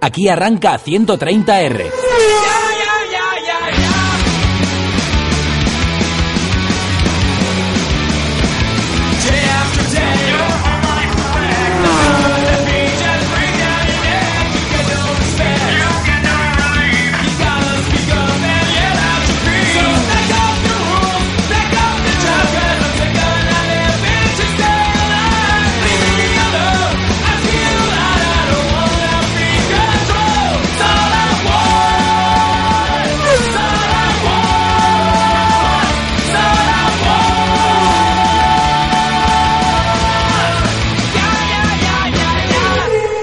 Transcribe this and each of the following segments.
Aquí arranca 130R.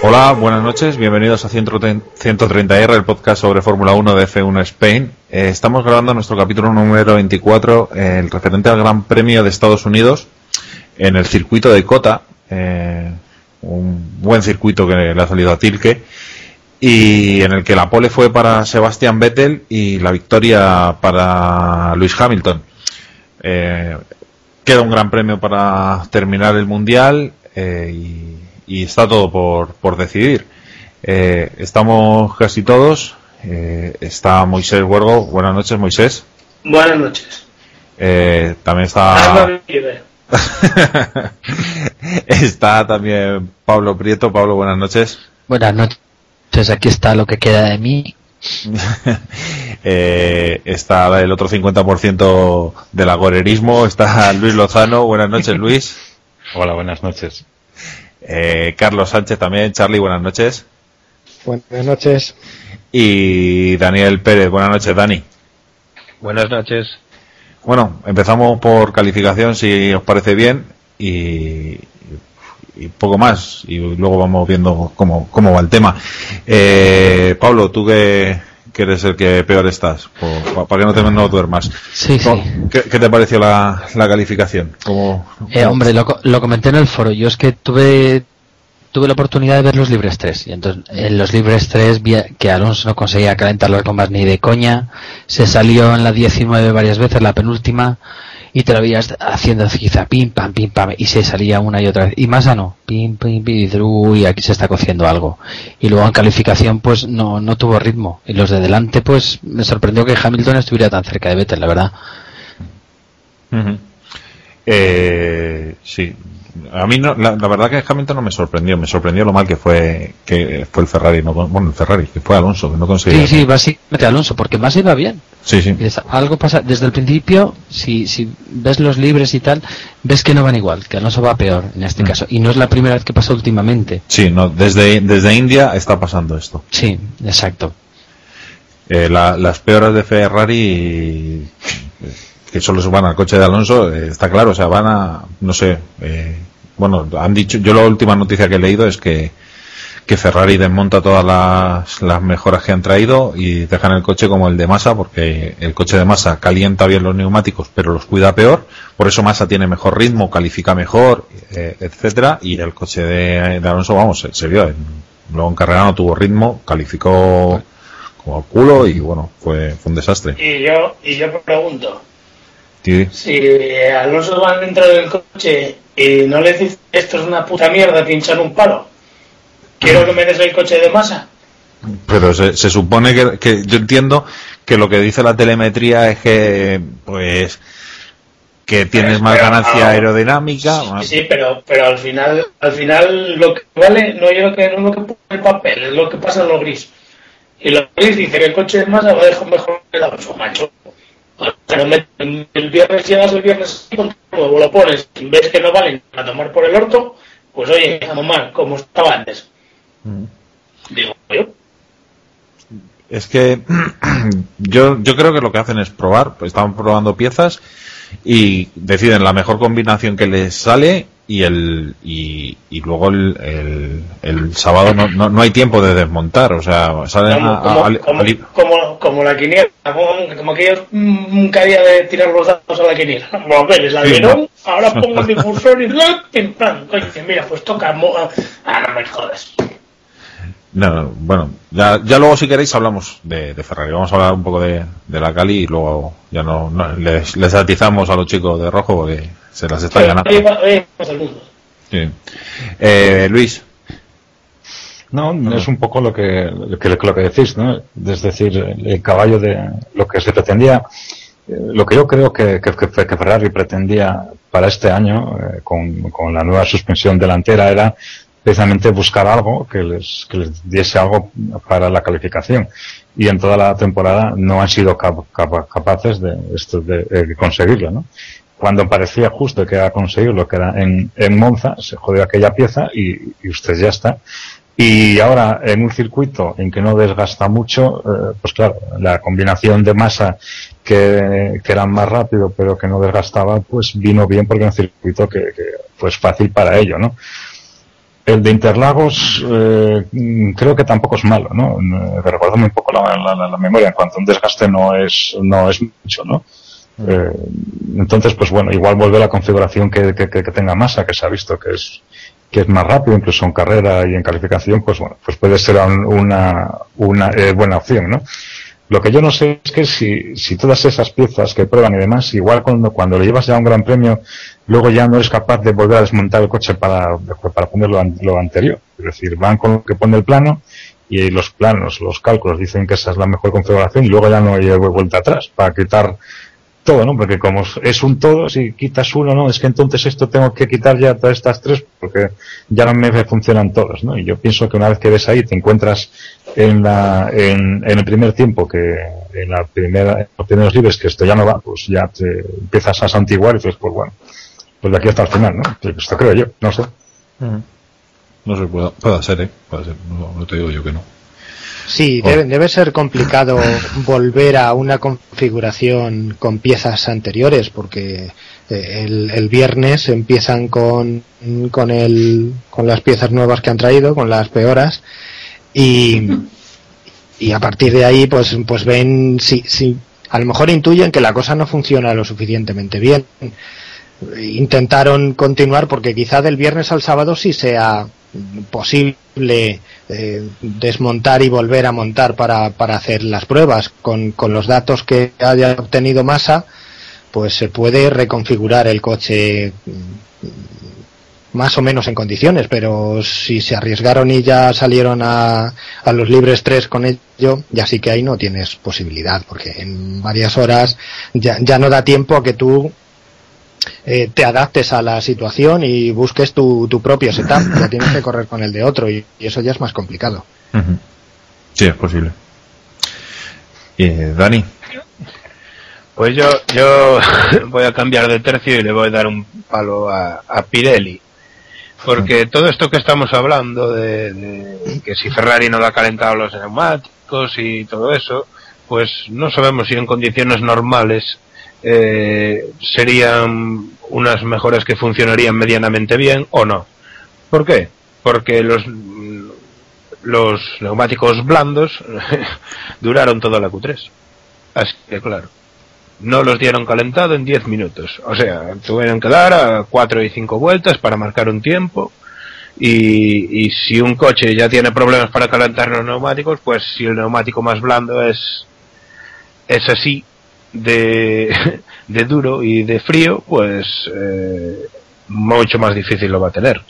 Hola, buenas noches, bienvenidos a 130R, el podcast sobre Fórmula 1 de F1 Spain. Eh, estamos grabando nuestro capítulo número 24, eh, el referente al Gran Premio de Estados Unidos en el circuito de Cota, eh, un buen circuito que le ha salido a Tilke, y en el que la pole fue para Sebastian Vettel y la victoria para Luis Hamilton. queda un gran premio para terminar el Mundial y y está todo por, por decidir. Eh, estamos casi todos. Eh, está Moisés Huergo. Buenas noches, Moisés. Buenas noches. Eh, también está. está también Pablo Prieto. Pablo, buenas noches. Buenas noches. Aquí está lo que queda de mí. está el otro 50% del agorerismo. Está Luis Lozano. Buenas noches, Luis. Hola, buenas noches. Eh, Carlos Sánchez también. Charlie, buenas noches. Buenas noches. Y Daniel Pérez, buenas noches, Dani. Buenas noches. Bueno, empezamos por calificación, si os parece bien, y, poco más, y luego vamos viendo cómo, cómo va el tema. Eh, Pablo, tú que, que eres el que peor estás, para que no te no duermas. Sí, sí. ¿Qué, te pareció la, calificación? Eh, hombre, lo, lo, comenté en el foro. Yo es que tuve tuve la oportunidad de ver los libres 3 y entonces en los libres 3 vi que Alonso no conseguía calentar las gomas ni de coña, se salió en la 19 varias veces, la penúltima, y te lo veías haciendo quizá pim pam pim pam y se salía una y otra vez. Y más no. Pim pim pim y, uy, aquí se está cociendo algo y luego en calificación pues no no tuvo ritmo. Y los de delante pues me sorprendió que Hamilton estuviera tan cerca de Vettel la verdad. Eh, sí a mí no, la, verdad que Hamilton no me sorprendió, me sorprendió lo mal que fue que fue el Ferrari, no, bueno, el Ferrari, que fue Alonso, que no conseguía. Sí, sí, básicamente Alonso, porque más iba bien. Sí, sí. Algo pasa, desde el principio, si, si ves los libres y tal, ves que no van igual, que Alonso va peor en este mm. caso. Y no es la primera vez que pasa últimamente. Sí, no, desde, desde India está pasando esto. Sí, exacto. Eh, las peores de Ferrari solo se van al coche de Alonso, eh, está claro, o sea, van a, no sé, eh, bueno, han dicho, yo la última noticia que he leído es que, que Ferrari desmonta todas las, las mejoras que han traído y dejan el coche como el de Massa, porque el coche de Massa calienta bien los neumáticos, pero los cuida peor, por eso Massa tiene mejor ritmo, califica mejor, eh, etcétera, y el coche de, Alonso, vamos, se, vio, luego en carrera no tuvo ritmo, calificó como el culo y bueno, fue, fue un desastre. Y yo, y yo pregunto, si Alonso va dentro del coche y no le dices esto es una puta mierda pinchar un palo, quiero que me des el coche de masa. Pero se, supone que, yo entiendo que lo que dice la telemetría es que, pues, que tienes más ganancia aerodinámica. Sí, sí, pero, pero al final, al final lo que vale no es lo que, no es lo que pone el papel, es lo que pasa en lo gris. Y lo gris dice que el coche de masa va a dejar mejor que el macho el viernes llegas el viernes nuevo, lo pones, ves que no valen a tomar por el orto, pues oye, mal, como estaba antes. Mm. Digo yo. Es que yo, yo creo que lo que hacen es probar, pues están probando piezas y deciden la mejor combinación que les sale y el y, y luego el, el, el sábado no, no, no hay tiempo de desmontar o sea salen Como, a- como, a- como, a- como- como la quiniela, como, como aquellos mm, que había de tirar los dados a la quiniela. Bueno, ves, la Sí, no. ahora pongo el difusor y pim pam. Coño, mira, pues toca. Ah, no me jodas. No, no, bueno ya, ya luego si queréis hablamos de, de Ferrari vamos a hablar un poco de, de la Cali y luego ya no, no- les, les atizamos a los chicos de rojo porque se las está ganando. Sí. Eh, Luis No, es un poco lo que, lo que, lo que decís, ¿no? Es decir, el, caballo de lo que se pretendía, eh, lo que yo creo que, que, que- que Ferrari pretendía para este año, eh, con, con la nueva suspensión delantera, era precisamente buscar algo que les, que les diese algo para la calificación. Y en toda la temporada no han sido cap- cap- capaces de, de, de conseguirlo, ¿no? Cuando parecía justo que era conseguirlo, que era en, en Monza, se jodió aquella pieza y, y usted ya está. Y ahora, en un circuito en que no desgasta mucho, eh, pues claro, la combinación de masa que, que era más rápido pero que no desgastaba, pues vino bien porque era un circuito que, que pues fácil para ello, ¿no? El de Interlagos eh, creo que tampoco es malo, ¿no? Recordando un poco la, memoria, en cuanto a un desgaste no es, no es mucho, ¿no? Eh, entonces, pues bueno, igual vuelve la configuración que, que, que- tenga masa, que se ha visto que es, que es más rápido, incluso en carrera y en calificación, pues bueno, pues puede ser un- una, una eh, buena opción, ¿no? Lo que yo no sé es que si, si todas esas piezas que prueban y demás, igual cuando, cuando le llevas ya un gran premio, luego ya no eres capaz de volver a desmontar el coche para, para poner lo, lo anterior. Es decir, van con lo que pone el plano y los planos, los cálculos dicen que esa es la mejor configuración y luego ya no hay vuelta atrás para quitar todo, ¿no? Porque como es un todo, si quitas uno, ¿no? Es que entonces esto tengo que quitar ya todas estas tres porque ya no me funcionan todas, ¿no? Y yo pienso que una vez que ves ahí, te encuentras en la, en, en el primer tiempo que en la primera, en los primeros libres que esto ya no va, pues ya te empiezas a santiguar y dices, pues bueno, pues de aquí hasta el final, ¿no? Esto creo yo, no sé. no sé puede, puede ser eh puede ser no, no te digo yo que no Sí, Oh. debe, debe ser complicado volver a una configuración con piezas anteriores porque eh, el, el viernes empiezan con, con, el, con las piezas nuevas que han traído, con las peoras y, y a partir de ahí pues, pues ven si, si a lo mejor intuyen que la cosa no funciona lo suficientemente bien. Intentaron continuar porque quizá del viernes al sábado sí sea posible eh, desmontar y volver a montar para, para hacer las pruebas. Con, con los datos que haya obtenido masa pues se puede reconfigurar el coche mm, más o menos en condiciones pero si se arriesgaron y ya salieron a, a los libres 3 con ello ya sí que ahí no tienes posibilidad porque en varias horas ya, ya no da tiempo a que tú eh, te adaptes a la situación y busques tu, tu propio setup. Ya tienes que correr con el de otro y, y eso ya es más complicado. Sí es posible eh, Dani Pues yo, yo voy a cambiar de tercio y le voy a dar un palo a, a Pirelli. Porque todo esto que estamos hablando de, de que si Ferrari no le ha calentado los neumáticos y todo eso, pues no sabemos si en condiciones normales eh, serían unas mejoras que funcionarían medianamente bien o no. ¿Por qué? Porque los, los neumáticos blandos duraron toda la Q3. Así que claro no los dieron calentado en 10 minutos. O sea, tuvieron que dar a 4 y 5 vueltas para marcar un tiempo. Y, y si un coche ya tiene problemas para calentar los neumáticos, pues si el neumático más blando es, es así de, de duro y de frío, pues eh, mucho más difícil lo va a tener.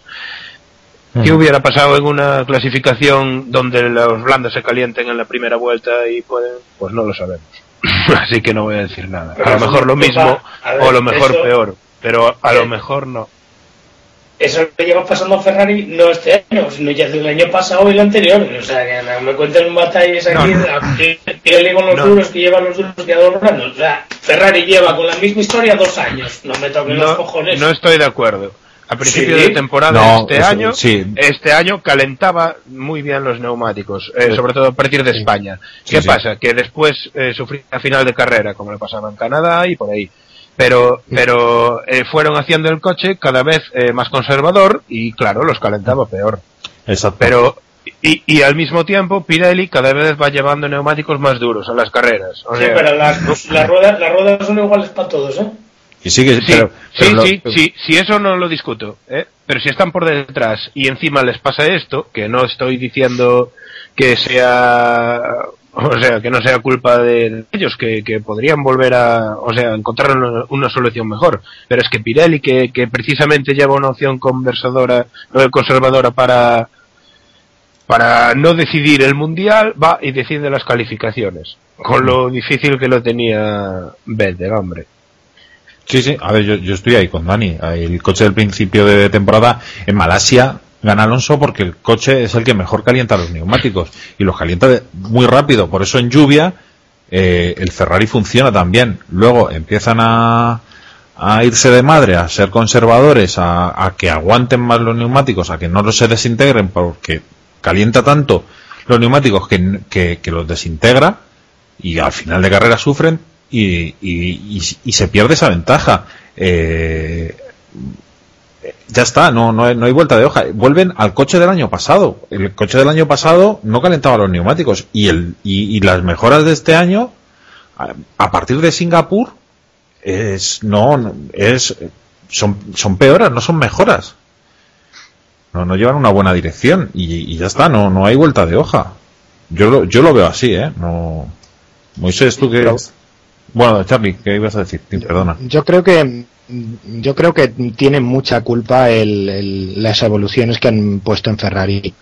¿Qué hubiera pasado en una clasificación donde los blandos se calienten en la primera vuelta y pueden? Pues no lo sabemos. Así que no voy a decir nada. A lo mejor lo mismo o lo mejor eso- peor, pero a lo Eh, mejor no. Eso le lleva pasando a Ferrari no este año, sino ya del año pasado y el anterior. O sea, que no me cuenten batallas aquí. No, no. con los No. duros que llevan los duros que blandos. O sea, Ferrari lleva con la misma historia dos años. No me toquen los cojones. no estoy de acuerdo. A principio Sí. de temporada No, este eso- año, sí. este año calentaba muy bien los neumáticos, eh, sobre todo a partir de España. Sí, ¿Qué sí. pasa? Que después eh, sufrí la final de carrera, como le pasaba en Canadá y por ahí. Pero pero eh, fueron haciendo el coche cada vez eh, más conservador y claro los calentaba peor Exacto. pero y, y al mismo tiempo Pirelli cada vez va llevando neumáticos más duros a las carreras o Sí, sea, pero las, las, ruedas, las ruedas son iguales para todos, ¿eh? y sigue, Sí, pero, sí, sí, sí, sí, eso no lo discuto, ¿eh? pero si están por detrás y encima les pasa esto, que no estoy diciendo que sea, o sea, que no sea culpa de ellos, que, que podrían volver a, o sea, encontrar una, una solución mejor, pero es que Pirelli, que, que precisamente lleva una opción conversadora, conservadora para, para no decidir el mundial, va y decide las calificaciones, con lo difícil que lo tenía Vettel, hombre. Sí, sí, a ver, yo, yo estoy ahí con Dani. El coche del principio de temporada en Malasia gana Alonso porque el coche es el que mejor calienta los neumáticos y los calienta de- muy rápido. Por eso en lluvia eh, el Ferrari funciona también. Luego empiezan a, a irse de madre, a ser conservadores, a, que aguanten más los neumáticos, a que no los se desintegren porque calienta tanto los neumáticos que, que, los desintegra y al final de carrera sufren y, y, y- y se pierde esa ventaja. Eh, ya está, no, no, hay, no hay vuelta de hoja. Vuelven al coche del año pasado. El coche del año pasado no calentaba los neumáticos y, el, y, y las mejoras de este año, a, a partir de Singapur, es, no, es, son, son peoras, no son mejoras. No, no llevan una buena dirección y, y ya está, no, no hay vuelta de hoja. Yo lo, yo lo veo así, ¿eh? No, Moisés, tú que... Bueno, Charlie, ¿qué ibas a decir? Perdona. Yo creo que yo creo que tiene mucha culpa el- el- las evoluciones que han puesto en Ferrari.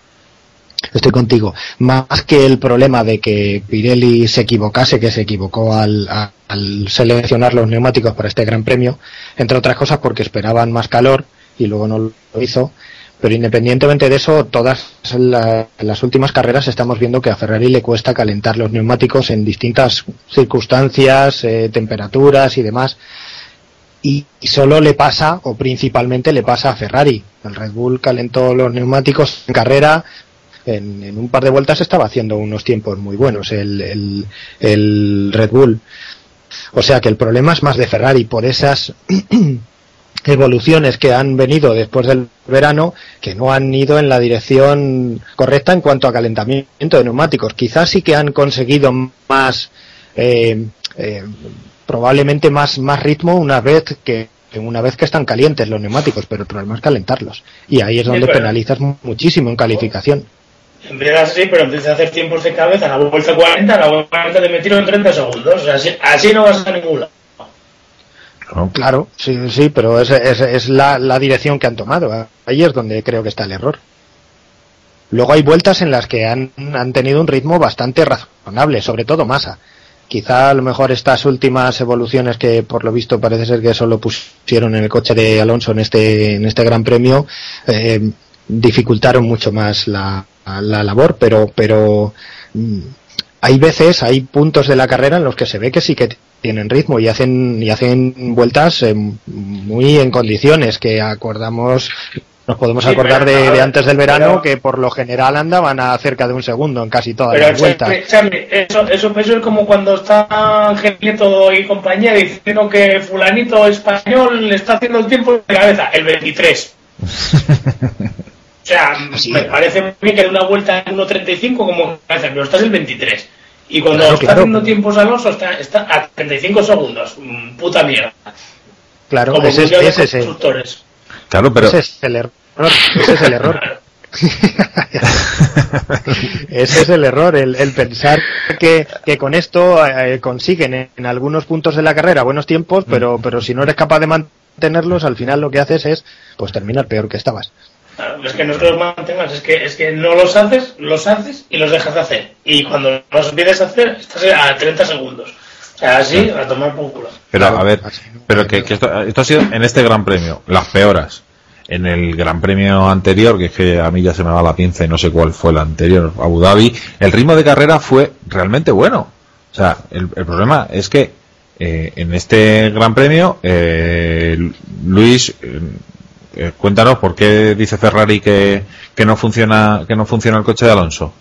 Estoy contigo. Más que el problema de que Pirelli se equivocase, que se equivocó al seleccionar los neumáticos para este Gran Premio, entre otras cosas porque esperaban más calor y luego no lo hizo. Pero independientemente de eso, todas la- las últimas carreras estamos viendo que a Ferrari le cuesta calentar los neumáticos en distintas circunstancias, eh, temperaturas y demás. Y, solo le pasa, o principalmente le pasa a Ferrari. El Red Bull calentó los neumáticos en carrera, en, un par de vueltas estaba haciendo unos tiempos muy buenos el, el Red Bull. O sea que el problema es más de Ferrari por esas evoluciones que han venido después del verano que no han ido en la dirección correcta en cuanto a calentamiento de neumáticos. Quizás sí que han conseguido más, eh, eh, probablemente más, más ritmo una vez que una vez que están calientes los neumáticos, pero el problema es calentarlos. Y ahí es donde penalizas mu- muchísimo en calificación. Empiezas así, pero empiezas a hacer tiempos de cabeza, a la vuelta 40, a la vuelta 40 te metieron en 30 segundos. O sea, así, así no vas a ningún lado. Claro, sí, sí, pero es, es, es la, la dirección que han tomado. Ahí es donde creo que está el error. Luego hay vueltas en las que han, han tenido un ritmo bastante razonable, sobre todo masa. Quizá a lo mejor estas últimas evoluciones que por lo visto parece ser que solo pusieron en el coche de Alonso en este, en este gran premio, eh, dificultaron mucho más la, la labor, pero, pero mm, hay veces, hay puntos de la carrera en los que se ve que sí que tienen ritmo y hacen y hacen vueltas eh, muy en condiciones que acordamos nos podemos Sí, acordar de, antes del verano pero- que por lo general andaban a cerca de un segundo en casi todas Pero las vueltas. Eso, eso, eso es como cuando está Ángel Nieto y compañía diciendo que fulanito español le está haciendo el tiempo de cabeza, el 23. O sea, Sí. me parece muy bien que de una vuelta en 1.35 como cabeza, pero estás el 23. Y cuando Claro, está claro. haciendo tiempos Alonso está, está a 35 segundos. Mm, Puta mierda. Claro, Como ese, ese es el, constructores. Claro, pero ese es el error. Ese es el error. Ese es el error, el, el pensar que, que con esto eh, consiguen en, en algunos puntos de la carrera buenos tiempos, pero, pero si no eres capaz de mantenerlos, al final lo que haces es pues terminar peor que estabas. Claro, es que no es que los mantengas, es que, es que no los haces, los haces y los dejas de hacer. Y cuando los empiezas a hacer, estás a 30 segundos. O sea, así, a tomar por culo. Pero a ver, pero que, que esto, esto ha sido en este Gran Premio, las peoras. En el Gran Premio anterior, que es que a mí ya se me va la pinza y no sé cuál fue el anterior, Abu Dhabi, el ritmo de carrera fue realmente bueno. O sea, el, el problema es que eh, en este Gran Premio, eh, Luis, eh, eh, cuéntanos por qué dice Ferrari que, que no funciona que no funciona el coche de Alonso.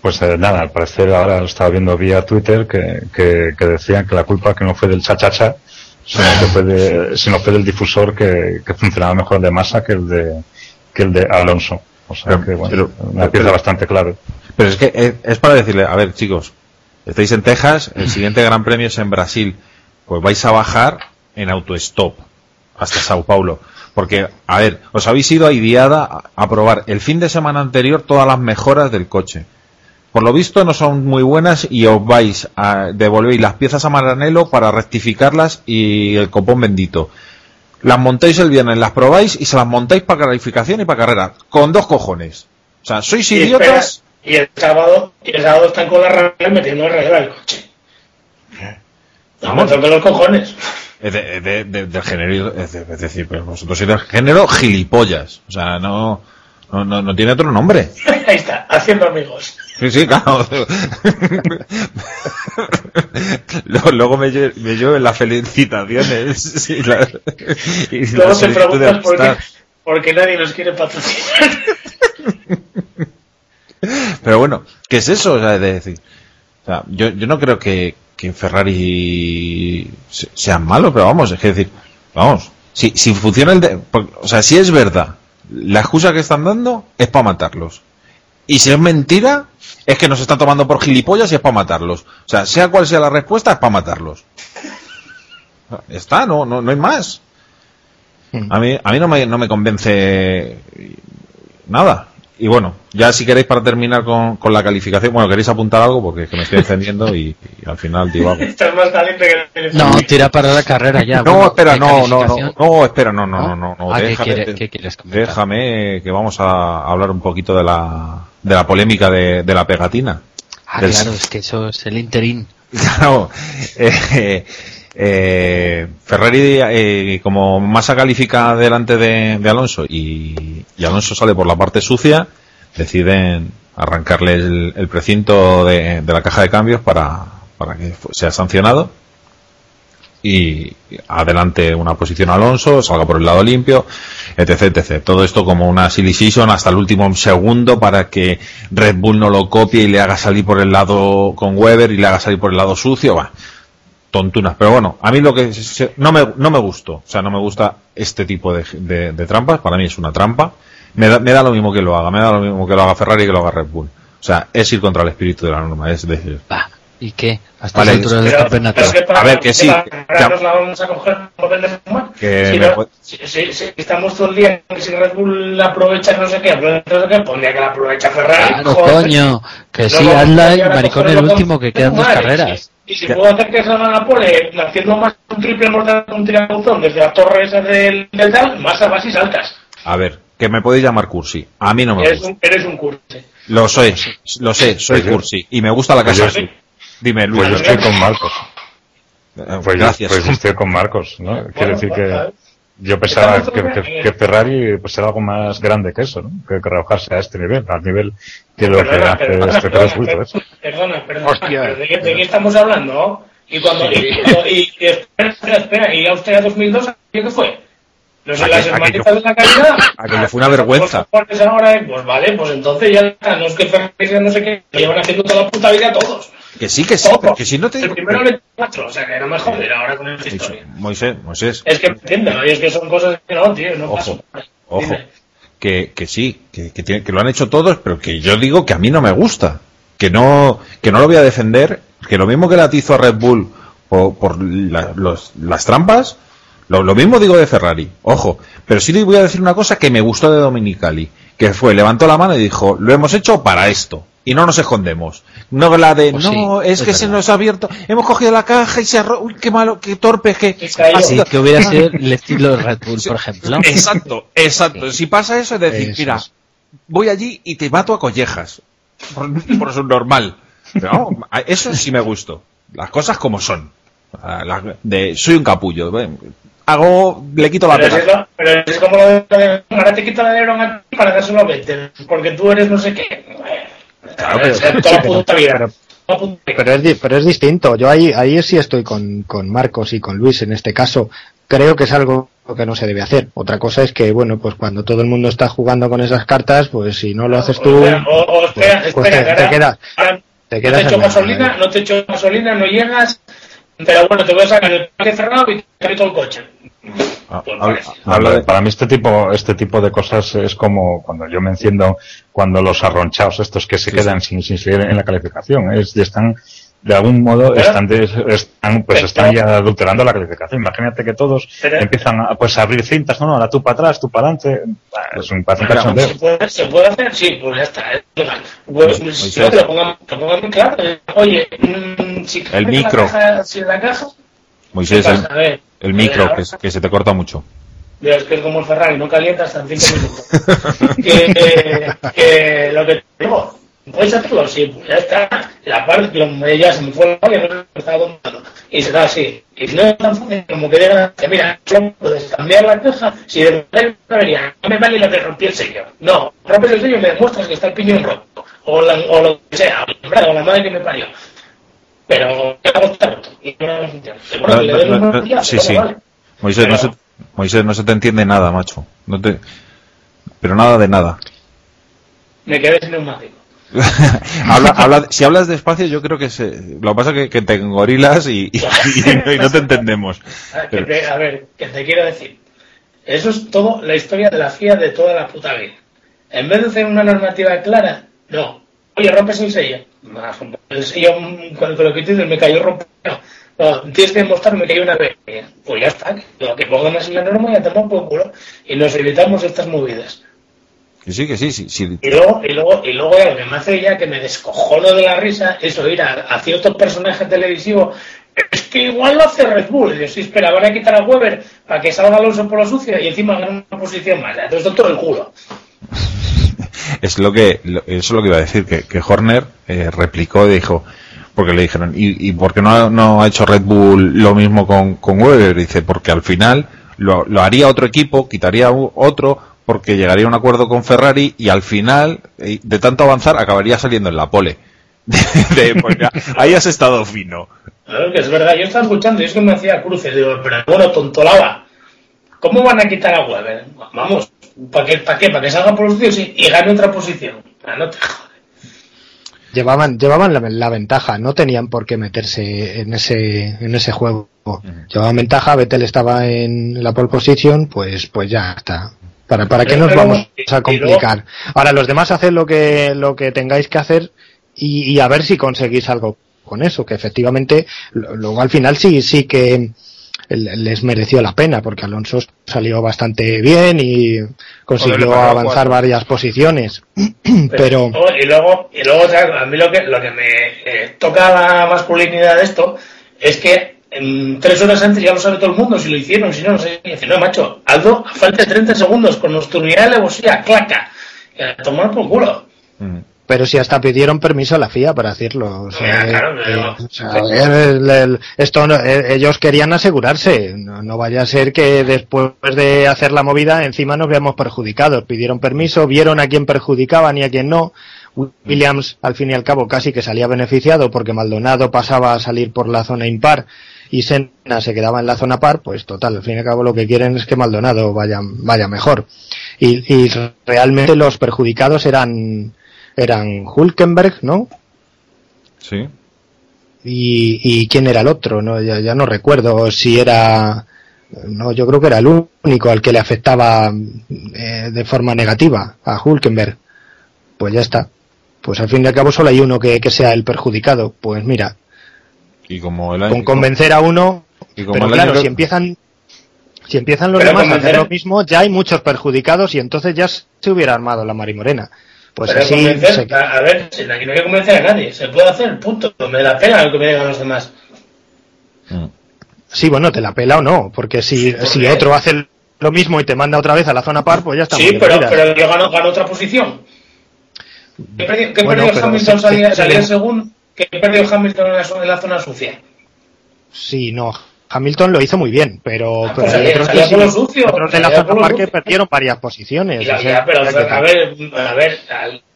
Pues eh, nada, al parecer ahora lo estaba viendo vía Twitter que, que, que decían que la culpa que no fue del cha-cha-cha, sino que fue, de, sino fue del difusor que, que funcionaba mejor de masa que el de, que el de Alonso. O sea Pero- que, bueno, pero- una pieza pero- bastante clave. Pero es que es, es para decirle, a ver chicos, estáis en Texas, el siguiente gran premio es en Brasil, pues vais a bajar en autostop hasta Sao Paulo. Porque, a ver, os habéis ido a Idiada a, a probar el fin de semana anterior todas las mejoras del coche. Por lo visto no son muy buenas y os vais a devolver las piezas a Maranello para rectificarlas y el copón bendito. Las montáis el viernes, las probáis y se las montáis para calificación y para carrera. Con dos cojones. O sea, sois Y idiotas. espera, Y el sábado, y el sábado están con la raya metiendo el regla del coche. Vamos, de los cojones. Es de- de- de- del género, es, de- es decir, pero vosotros sois del género gilipollas. O sea, no, no, no, no tiene otro nombre. Ahí está, haciendo amigos. Sí, sí, claro. luego, luego me, me lleven las felicitaciones y la, y Luego te preguntas por qué, amistad. por qué nadie nos quiere patrocinar. Pero bueno, ¿qué es eso? O sea, de decir, o sea, yo, yo no creo que, que Ferrari se- sean malos, pero vamos, es que decir, vamos, si, si funciona el de, o sea, si es verdad, la excusa que están dando es para matarlos. Y si es mentira, es que nos están tomando por gilipollas y es para matarlos. O sea, sea cual sea la respuesta, es para matarlos. Está, no, no, no hay más. A mí, a mí no me, no me convence nada. Y bueno, ya si queréis para terminar con, con la calificación, bueno, queréis apuntar algo porque es que me estoy encendiendo y, y al final digo algo. Estás más caliente que el. No, tira para la carrera ya. No, bueno, espera, ¿de no, no, no, no, espera, no, no, no, no, no, Ah, ¿qué déjame, qué quieres comentar? déjame que vamos a hablar un poquito de la, de la polémica de, de la pegatina. Ah, Del- claro, es que eso es el interín. Claro, eh, eh, Ferrari eh, como masa califica delante de, Alonso y, y Alonso sale por la parte sucia, deciden arrancarle el, el precinto de, la caja de cambios para, para que sea sancionado y adelante una posición Alonso, salga por el lado limpio, etc, etc. Todo esto como una silly hasta el último segundo para que Red Bull no lo copie y le haga salir por el lado con Weber y le haga salir por el lado sucio, va. Tontunas. Pero bueno, a mí lo que se- no me, no me gustó. O sea, no me gusta este tipo de, de- de trampas. Para mí es una trampa. Me da, me da lo mismo que lo haga. Me da lo mismo que lo haga Ferrari y que lo haga Red Bull. O sea, es ir contra el espíritu de la norma. Es decir, Va, ¿y qué? Hasta Vale, la altura del campeonato. A ver, que sí, ¿Qué que- la vamos a coger? Que si, me no- pu- si- si- si estamos todo el día que si Red Bull aprovecha no sé qué, aprovecha no sé qué, pondría que la aprovecha Ferrari. Claro, joder. coño, que sí, Luego, hazla y maricón el último, que quedan dos carreras. Y, si puedo hacer que salga la pole haciendo más un triple mortal un tirabuzón desde la torre esa del, del tal, más vas y saltas. a ver, que me podéis llamar cursi. A mí no me Eres gusta. un, eres un curse. Lo soy, lo sé, soy Pues yo- cursi. Y me gusta la pues casa yo- azul. Dime, Luis. Pues yo estoy con Marcos. Eh, Pues yo, Gracias. pues yo estoy con Marcos, ¿no? Quiero Bueno, decir pues, que yo pensaba que, Ferrari pues era algo más grande que eso, ¿no? Que, que rebajarse a este nivel, al nivel que lo que hace perdona, este perdona, perdona, perdona, perdona, Hostia. pero ¿de, qué, de qué estamos hablando? Y cuando y, y- y- espera, espera, espera, y Austria 2002, ¿qué fue? Los de las aquello- hermanitas de la calidad. aquello fue una vergüenza. Pues ahora, pues vale, pues entonces ya no es que Ferrari sea no sé qué, lo llevan haciendo toda la puta vida todos. Que sí, que sí, pero que si no te El primero le cuatro, o sea que no me joder ahora con esta historia. Moisés, Moisés, Es que me entienden, ¿no? Y es que son cosas que no, tío, no Ojo, ojo. Que, que sí, que, que, tiene- que lo han hecho todos, pero que yo digo que a mí no me gusta. Que no, que no lo voy a defender. Que lo mismo que le atizo a Red Bull por, por la- los- las trampas, lo, lo mismo digo de Ferrari. Ojo, pero sí le voy a decir una cosa que me gustó de Dominicali. Que fue, levantó la mano y dijo, lo hemos hecho para esto. Y no nos escondemos. No la de, Pues no, sí, es es que se verdad. nos ha abierto, hemos cogido la caja y se ha uy, qué malo, qué torpe, que... Así que hubiera sido el estilo Red Bull, por ejemplo. Exacto, exacto. Si pasa eso, es decir, Eso mira, es. voy allí y te mato a collejas. Por, por su normal. Pero a- eso sí me gustó. Las cosas como son. A la- de, soy un capullo. ven, Hago, le quito la Pero es, pega. eso- pero es como lo de ahora te quito la de a ti para dárselo a Vettel, porque tú eres no sé qué. Claro, pero- toda puta vida. es, pero es distinto. Yo ahí, ahí sí estoy con, con Marcos y con Luis en este caso. Creo que es algo que no se debe hacer. Otra cosa es que, bueno, pues cuando todo el mundo está jugando con esas cartas, pues si no lo haces tú, O, sea, o- o espera, pues- pues espera, te- que te quedas- ahora te no quedas te echo gasolina, no te echo gasolina, no llegas, pero bueno, te voy a sacar el parque cerrado y te meto el coche. Ah, habla- vale. habla de- Para mí este tipo, este tipo de cosas es como cuando yo me enciendo cuando los arronchados estos que se quedan sin, sin seguir en la calificación, es, están, de algún modo, están, pues están ya adulterando la calificación. Imagínate que todos empiezan a, pues, a abrir cintas, no, no, ahora tú para atrás, tú para adelante, es un, cachondeo. ¿Se puede, ¿Se puede hacer? Sí, pues ya está. si no, te lo pongan, te lo pongan muy claro. eh, Oye, mm, si El la micro. caja- si la caja. Moisés, el, el micro, que, que se te corta mucho. Es que es como el Ferrari, no calienta hasta en 5 minutos. que, que lo que te digo, puedes hacerlo, sí, pues ya está. La parte, lo, ya se me fue la olla, no me estaba contando. Y se da así. Y si no es tan fácil como que digan, que mira, solo puedes cambiar la caja, si de verdad no no me vale lo que rompí el sello. No, rompes el sello y me demuestras que está el piñón roto. O, la- o lo que sea, o la madre que me parió. Pero, ¿qué? Y no funciona. Seguro No, que le den sí, sí. vale. Moisés, no se, Pero- Moisés, no se te entiende nada, macho. No te, pero nada de nada. Me quedé sin neumático. habla, habla, si hablas despacio, yo creo que se, lo que pasa es que, que te engorilas y, y- y no, y no te entendemos. A ver, te- a ver, que te quiero decir. Eso es todo la historia de la FIA de toda la puta vida. En vez de hacer una normativa clara, no. Oye, rompes el sello. Más, El sello, mm, cuando lo quites, me cayó rompido. No, tienes que demostrarme que hay una vez. Pues ya está. Lo que pongan así la norma ya tomamos por culo. Y nos evitamos estas movidas. Que sí, que sí, sí, sí. Y luego, y luego, y luego ya lo que me hace ya que me descojono de la risa es oír a, a ciertos personajes televisivos. Es que igual lo hace Red Bull. Y yo, sí, espera, van a quitar a Weber para que salga Alonso por lo sucio y encima ganar una posición más. Entonces, todo el culo. Es lo que, eso es lo que iba a decir, que, que Horner eh, replicó dijo, porque le dijeron, ¿y, y por qué no, no ha hecho Red Bull lo mismo con, con Weber? Dice, porque al final lo, lo haría otro equipo, quitaría otro, porque llegaría a un acuerdo con Ferrari y al final, eh, de tanto avanzar, acabaría saliendo en la pole. Porque ahí has estado fino. Claro que es verdad. Yo estaba escuchando y es que me hacía cruces. Digo, pero bueno, tontolaba. ¿Cómo van a quitar a Weber? Vamos, ¿para qué? ¿Para qué? ¿Para que salga por los suyos y, y gane otra posición? Ah, no te. Llevaban, llevaban la, la ventaja, no tenían por qué meterse en ese, en ese juego. Llevaban ventaja, Vettel estaba en la pole position, pues, pues ya está. ¿Para, para qué nos pero- vamos a complicar? Ahora los demás haced lo que, lo que tengáis que hacer y, y a ver si conseguís algo con eso, que efectivamente lo- luego al final sí, sí que les mereció la pena, porque Alonso salió bastante bien y consiguió avanzar cuatro. varias posiciones. Pero, y luego, y luego claro, a mí lo que, lo que me eh, toca la masculinidad de esto es que en tres horas antes ya lo sabe todo el mundo si lo hicieron, si no, no sé. Y dice, no, macho, Aldo, a falta de 30 segundos con nuestra unidad de alevosía, claca. Y a tomar por culo. Pero si hasta pidieron permiso a la FIA para hacerlo. O sea, Ya, claro, eh, pero- o sea, el- el- esto no- ellos querían asegurarse. No, no vaya a ser que después de hacer la movida encima nos veamos perjudicados. Pidieron permiso, vieron a quién perjudicaban y a quién no. Williams, al fin y al cabo, casi que salía beneficiado porque Maldonado pasaba a salir por la zona impar y Senna se quedaba en la zona par, pues total, al fin y al cabo lo que quieren es que Maldonado vaya, vaya mejor. Y, y realmente los perjudicados eran, eran Hulkenberg, ¿no? Sí. Y, y quién era el otro, no, ya, ya no recuerdo si era, no, yo creo que era el único al que le afectaba eh, de forma negativa a Hulkenberg. Pues ya está. Pues al fin y al cabo solo hay uno que, que sea el perjudicado. Pues mira, Y como el año, con convencer a uno, y como pero el claro, año- si empiezan, si empiezan los Pero demás a hacer lo mismo, ya hay muchos perjudicados y entonces ya se hubiera armado la marimorena. Pues Pero así, convencer, se- a, ver, si aquí no hay que convencer a nadie. Se puede hacer, punto. Me da pena lo que me digan los demás. Mm. sí, bueno, te la pela o no, porque si, ¿por si otro hace lo mismo y te manda otra vez a la zona par, pues ya está. Sí, pero, pero yo gano, gano otra posición. ¿Qué perdió, qué Bueno, perdió pero Hamilton? salía, se- salía se- segundo. ¿Qué perdió Hamilton en la, zona- en la zona sucia? Sí, no. Hamilton lo hizo muy bien, pero, Ah, pero pues hay salía- otros, que sí, lo sucio, otros de la par que sucio. perdieron varias posiciones. Ya, o sea, ya, pero que- a ver, a ver,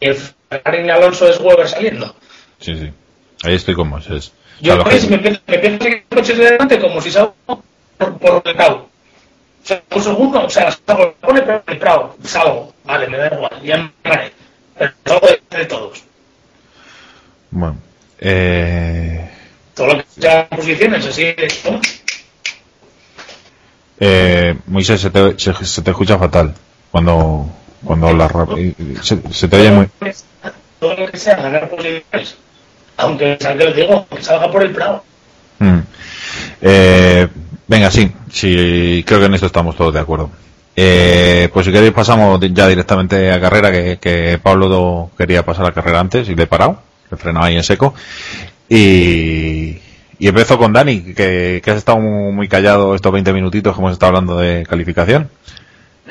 el Ferrari Alonso es Weber saliendo. Sí, sí. Ahí estoy con Moisés. Yo O sea, lo pues, que- me empiezo, me empiezo a seguir el coche de delante como si salgo por, por el Prado. O sea, un segundo, o sea, salgo, pone pero el Prado, salgo, vale, me da igual, ya me haré. Pero salgo de, de todos. Bueno, eh, todo lo que sea posiciones, así ¿no? Eh, Moisés, se te, se, se te escucha fatal cuando cuando hablas rápido. Se, se te oye muy... Todo lo que sea ganar posiciones, aunque salga, digo, que salga por el prado. Mm. Eh, venga, sí, sí, creo que en esto estamos todos de acuerdo. Eh, pues si queréis pasamos ya directamente a carrera, que, que Pablo quería pasar a carrera antes y le he parado, le he frenado ahí en seco. Y, y empezó con Dani, que, que has estado muy, callado estos 20 minutitos que hemos estado hablando de calificación.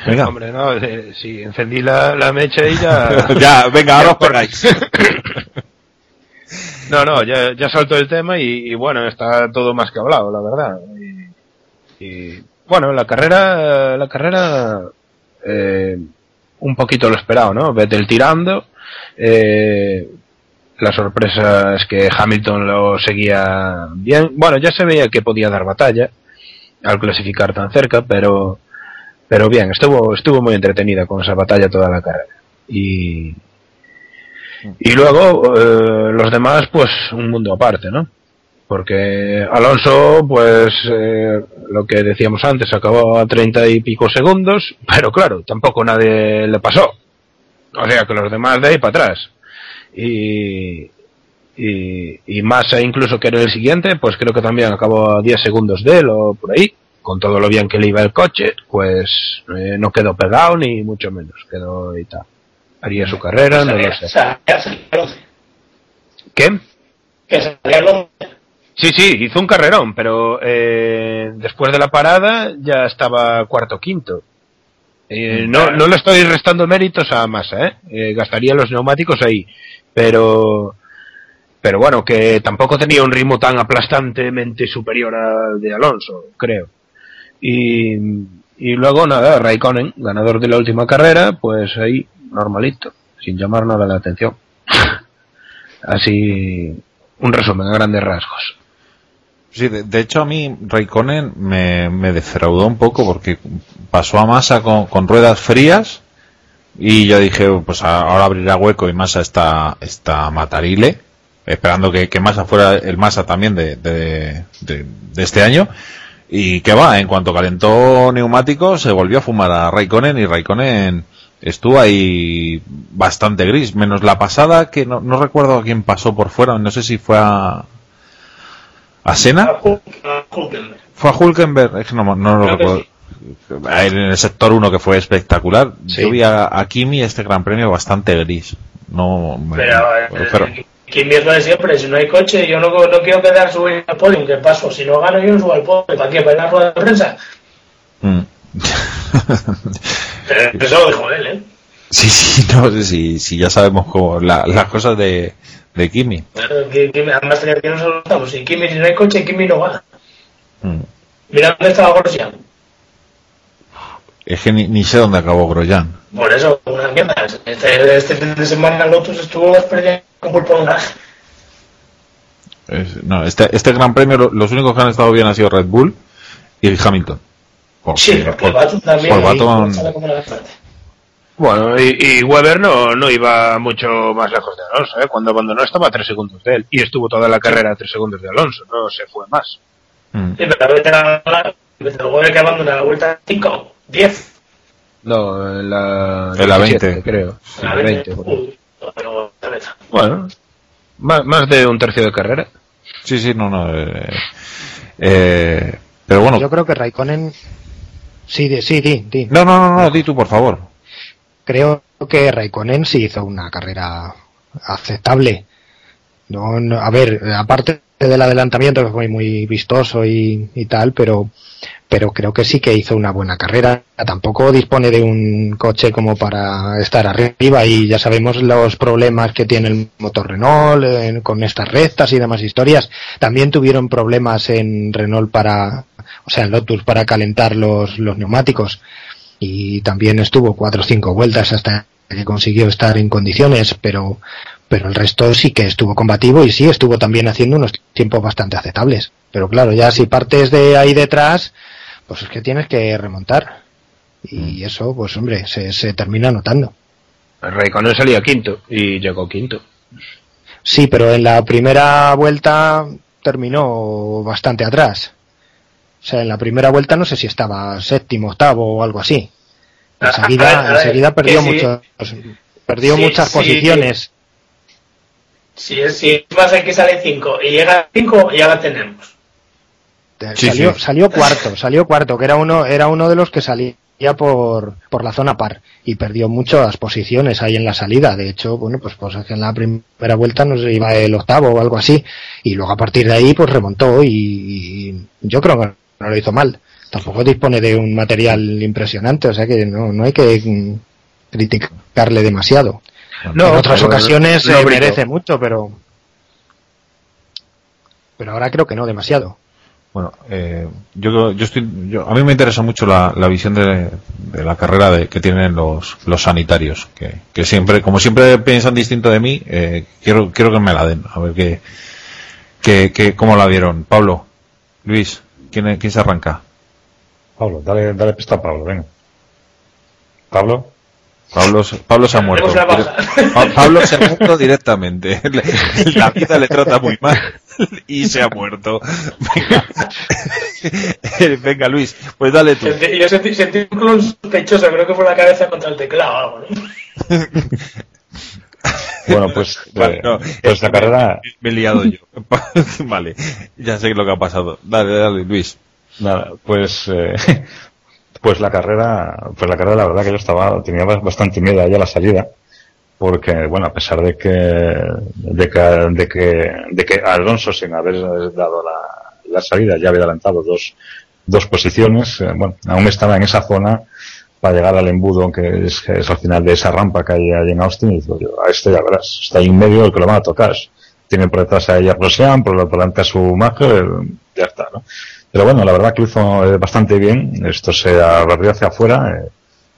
Venga. Hombre, no, eh, sí, encendí la, la mecha y ya... ya, venga, ahora os pegáis. No, no, ya, ya saltó el tema y, y bueno, está todo más que hablado, la verdad. Y, y, bueno, la carrera, la carrera, eh, un poquito lo esperado, ¿no? Vettel tirando, eh, la sorpresa es que Hamilton lo seguía bien. Bueno, ya se veía que podía dar batalla al clasificar tan cerca, pero, pero bien, estuvo, estuvo muy entretenida con esa batalla toda la carrera. Y, y luego, eh, los demás, pues un mundo aparte, ¿no? Porque Alonso, pues eh, lo que decíamos antes, acabó a treinta y pico segundos, pero claro, tampoco nadie le pasó. O sea que los demás de ahí para atrás. Y, y, y Massa incluso que era el siguiente, pues creo que también acabó a 10 segundos de él o por ahí. Con todo lo bien que le iba el coche, pues eh, no quedó pegado ni mucho menos, quedó y tal. Haría su carrera, no lo sé. Salía- salía el 11, ¿Qué? Que salía el 11. Sí, sí, hizo un carrerón, pero eh, después de la parada ya estaba cuarto quinto. Eh, no, no le estoy restando méritos a Massa, ¿eh? Eh, gastaría los neumáticos ahí, pero pero bueno, que tampoco tenía un ritmo tan aplastantemente superior al de Alonso, creo. Y, y luego nada, Raikkonen, ganador de la última carrera, pues ahí, normalito, sin llamar nada la atención. Así, un resumen a grandes rasgos. Sí, de, hecho a mí Raikkonen me, me defraudó un poco porque pasó a Massa con, con ruedas frías y yo dije, pues ahora abrirá hueco y Massa está, está matarile, esperando que, que Massa fuera el Massa también de, de, de- de este año. Y que va, en cuanto calentó neumáticos se volvió a fumar a Raikkonen y Raikkonen estuvo ahí bastante gris, menos la pasada que no, no recuerdo a quién pasó por fuera, no sé si fue a, a Senna. A Hul- a Hulkenberg. Fue a Hulkenberg, es que no, no lo recuerdo. En el sector 1 que fue espectacular. Sí. Yo vi a, a Kimi este gran premio bastante gris. No, me- Pero, eh, pero- ¿quién es lo de siempre? Si no hay coche, yo no, no quiero quedar subir al podio. ¿Qué paso? Si no gano, yo no subo al podio. ¿Para qué? ¿Para la rueda de prensa? Mm. Eh, Eso lo dijo él, ¿eh? sí, sí, no sé si, si ya sabemos cómo la- las cosas de, de Kimi. Que- que Además tenía que no se lo notamos. Si Kimi, si no hay coche, Kimi no gana. Mm. Mira dónde estaba Grosjean. Es que ni, ni sé dónde acabó Grosjean. Por eso, una mierda. Este, este fin de semana Lotus estuvo perdiendo con culpa de una... Es- no, este, este gran premio lo- los únicos que han estado bien han sido Red Bull y Hamilton. Porque- Sí, porque el Baton también... por Baton-. Bueno, y, y Weber no, no iba mucho más lejos de Alonso, ¿eh? Cuando abandonó estaba a tres segundos de él. Y estuvo toda la carrera a tres segundos de Alonso, no se fue más. Mm. Sí, pero a que abandona la vuelta 5, 10. No, en la, En la 17, 20. creo. En la 20. 20, por ahí. Uy, pero, vete. Bueno, más, más de un tercio de carrera. Sí, sí, no, no. eh, eh, pero bueno, Yo creo que Raikkonen. Sí, di- sí, di, di. no, no, no, no, di tú, por favor. Creo que Raikkonen sí hizo una carrera aceptable. No, no- a ver, aparte del adelantamiento que fue muy vistoso y, y tal, pero pero creo que sí que hizo una buena carrera. Tampoco dispone de un coche como para estar arriba y ya sabemos los problemas que tiene el motor Renault con estas rectas y demás historias. También tuvieron problemas en Renault para, o sea, en Lotus para calentar los, los neumáticos y también estuvo cuatro o cinco vueltas hasta que consiguió estar en condiciones, pero pero el resto sí que estuvo combativo y sí estuvo también haciendo unos tiempos bastante aceptables. Pero claro, ya si partes de ahí detrás, pues es que tienes que remontar. Y eso, pues hombre, se, se termina notando. Raikkonen salía quinto y llegó quinto. Sí, pero en la primera vuelta terminó bastante atrás. O sea, en la primera vuelta no sé si estaba séptimo, octavo o algo así. Enseguida, enseguida perdió, muchos, perdió muchas posiciones. Si, si más que sale 5 y llega a 5, ya la tenemos. salió, salió cuarto, salió cuarto, que era uno, era uno de los que salía por, por la zona par y perdió muchas posiciones ahí en la salida. De hecho, bueno, pues, pues en la primera vuelta no se iba el octavo o algo así. Y luego a partir de ahí, pues remontó y, y yo creo que no lo hizo mal. Tampoco dispone de un material impresionante, o sea que no, no hay que mm, criticarle demasiado. No, en otras ocasiones se merece mucho, pero pero ahora creo que no demasiado. Bueno, eh, yo, yo estoy, yo, a mí me interesa mucho la, la visión de, de, la carrera de, que tienen los, los sanitarios, que, que siempre, como siempre piensan distinto de mí, eh, quiero, quiero que me la den, a ver qué, qué, qué, cómo la vieron. Pablo, Luis, ¿quién, quién se arranca? Pablo, dale, dale pista a Pablo, venga. Pablo. Pablo, Pablo se ha muerto. Pablo se ha muerto directamente. La vida le trata muy mal y se ha muerto. Venga, Venga Luis, pues dale tú. Sentí, yo sentí, sentí un clon sospechoso, creo que fue la cabeza contra el teclado o algo. ¿no? Bueno, pues, Vale, no, pues la me- carrera, Me he liado yo. vale, ya sé lo que ha pasado. Dale, dale, Luis. nada, pues, eh, pues la carrera, pues la carrera, la verdad que yo estaba, tenía bastante miedo ahí a la salida, porque, bueno, a pesar de que, de que, de que, de que Alonso, sin haber dado la, salida, ya había adelantado dos, dos posiciones, eh, bueno, aún estaba en esa zona para llegar al embudo que es, al final de esa rampa que hay ahí en Austin y digo yo, a este ya verás, está ahí en medio el que lo van a tocar. Tiene por detrás a ella Rosian, por delante a su Mager, ya está, ¿no? Pero bueno, la verdad que lo hizo eh, bastante bien, esto se abrió hacia afuera eh,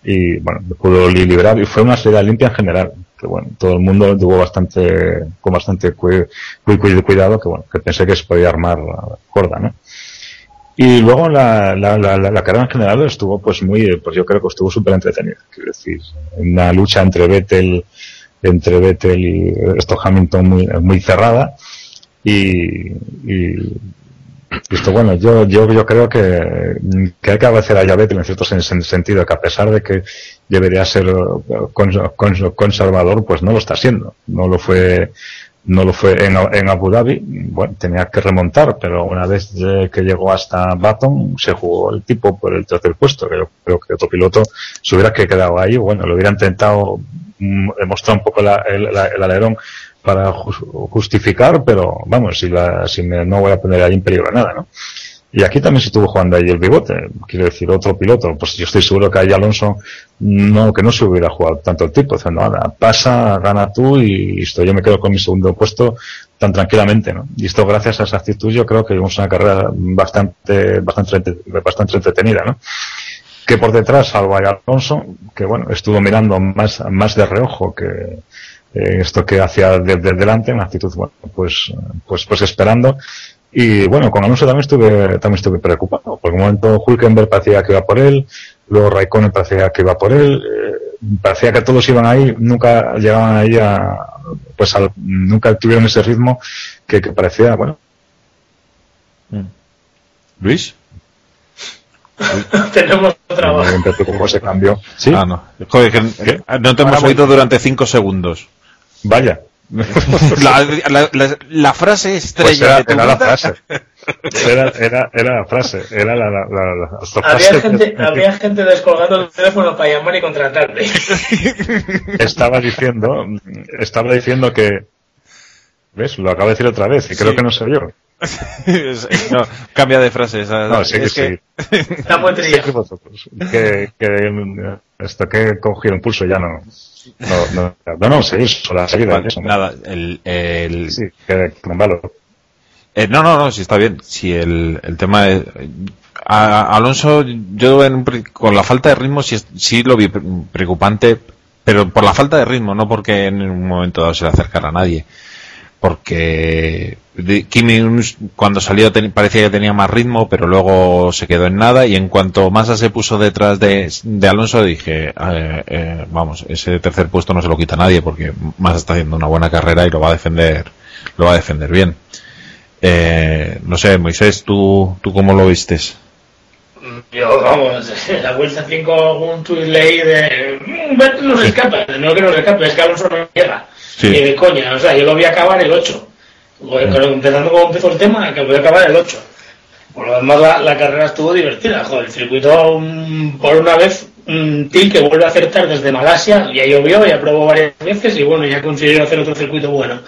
y bueno, pudo li- liberar y fue una salida limpia en general, que bueno, todo el mundo tuvo bastante, con bastante cui- cuidado, que bueno, que pensé que se podía armar gorda, ¿no? Y luego la, la, la, la- carrera en general estuvo pues muy, pues yo creo que estuvo súper entretenida. Quiero decir, una lucha entre Vettel, entre Vettel y esto Hamilton muy, cerrada. Y esto bueno, yo, yo, yo creo que, que hay que agradecer a Vettel en cierto sen- sen- sentido, que a pesar de que debería ser eh, cons- cons- conservador, pues no lo está siendo. No lo fue, no lo fue en, Abu Dhabi, bueno, tenía que remontar, pero una vez que llegó hasta Baton, se jugó el tipo por el tercer puesto, que yo creo que otro piloto se hubiera que- quedado ahí, bueno, lo hubiera intentado mm, mostrar un poco la- el, la- el alerón para jus- justificar, pero vamos, si, la, si me- no voy a poner ahí en peligro nada, ¿no? Y aquí también se estuvo jugando ahí el bigote. Quiero decir, otro piloto. Pues yo estoy seguro que ahí Alonso, no, que no se hubiera jugado tanto el tipo. Diciendo, nada, pasa, gana tú y esto, yo me quedo con mi segundo puesto tan tranquilamente, ¿no? Y esto gracias a esa actitud yo creo que vimos una carrera bastante, bastante, bastante entretenida, ¿no? Que por detrás, salvo a Alonso, que bueno, estuvo mirando más, más de reojo que, eh, esto que hacía desde delante, una actitud, bueno, pues, pues, pues esperando. Y bueno, con Alonso también estuve, también estuve preocupado. Por un momento Hulkenberg parecía que iba por él, luego Raikkonen parecía que iba por él, eh, parecía que todos iban ahí, nunca llegaban ahí a, pues al- nunca tuvieron ese ritmo que, que parecía, bueno, Luis. Tenemos trabajo. ese cambio. Sí, Ah, no. Joder, que ¿Qué? no te hemos oído durante cinco segundos. Vaya. La, la- la- la frase estrella Pues era, de tu era la frase. Era, era, era la frase. Era la, la, la, la- la frase Había gente, que- había gente descolgando el teléfono para llamar y contratarte. estaba diciendo, estaba diciendo que, ¿ves? Lo acabo de decir otra vez y creo Sí. que no soy yo. No, cambia de frase. esa- No, sí, es sí. Trilla. Sí, vosotros. Que, que esto que he cogido impulso ya no. No, no, no, no seguir sola seguida. Vale, eso, ¿no? nada, el, el- Sí, que, que me embalo. eh, no, no, no, sí está bien. Si el, el tema es, a- Alonso, yo en con la falta de ritmo sí, sí lo vi pre- preocupante, pero por la falta de ritmo, no porque en un momento dado se le acercara a nadie. Porque Kimi cuando salió parecía que tenía más ritmo, pero luego se quedó en nada y en cuanto Massa se puso detrás de, de Alonso dije, eh, eh, vamos, ese tercer puesto no se lo quita nadie porque Massa está haciendo una buena carrera y lo va a defender, lo va a defender bien. Eh, no sé, Moisés, ¿tú, ¿tú cómo lo vistes? Yo, vamos, la vuelta 5, un tuit leí de. "Mm, No se escapa, no que no se escape, es que Alonso no llega. Sí. Y de coña, o sea, yo lo voy a acabar el 8. Bueno, pero empezando como empezó el tema, que voy a acabar el 8. Por lo demás, la, la carrera estuvo divertida. Joder, el circuito, mm, por una vez, un Til que vuelve a acertar desde Malasia, ya llovió, ya probó varias veces y bueno, ya consiguió hacer otro circuito bueno.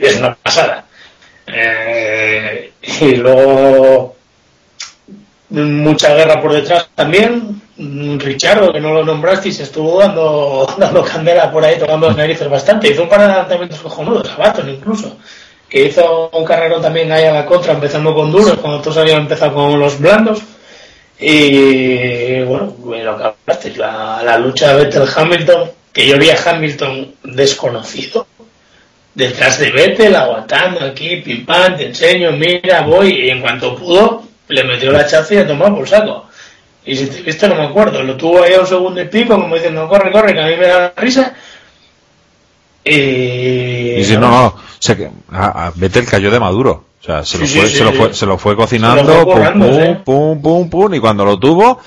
Es una pasada. Eh, y luego mucha guerra por detrás también. Mm, Richardo, que no lo nombraste, y se estuvo dando, dando candela por ahí, tocando las narices bastante. Hizo un par de adelantamientos cojonudos, a Baton incluso. Que hizo un carrero también ahí a la contra, empezando con duros, cuando todos habían empezado con los blandos. Y bueno, lo que la, lucha de Vettel-Hamilton, que yo vi a Hamilton desconocido, detrás de Vettel, aguantando aquí, pim pam, te enseño, mira, voy, y en cuanto pudo, le metió la chaza y a tomar por saco. Y si te viste, no me acuerdo, lo tuvo ahí a un segundo y pico, como diciendo, corre, corre, que a mí me da risa. Y, Y si no, no, se, que- a, a Vettel cayó de maduro. O sea, se lo, fue, sí, se, lo fue, se lo fue cocinando, Se lo fue pum, pum, pum, pum, y cuando lo tuvo,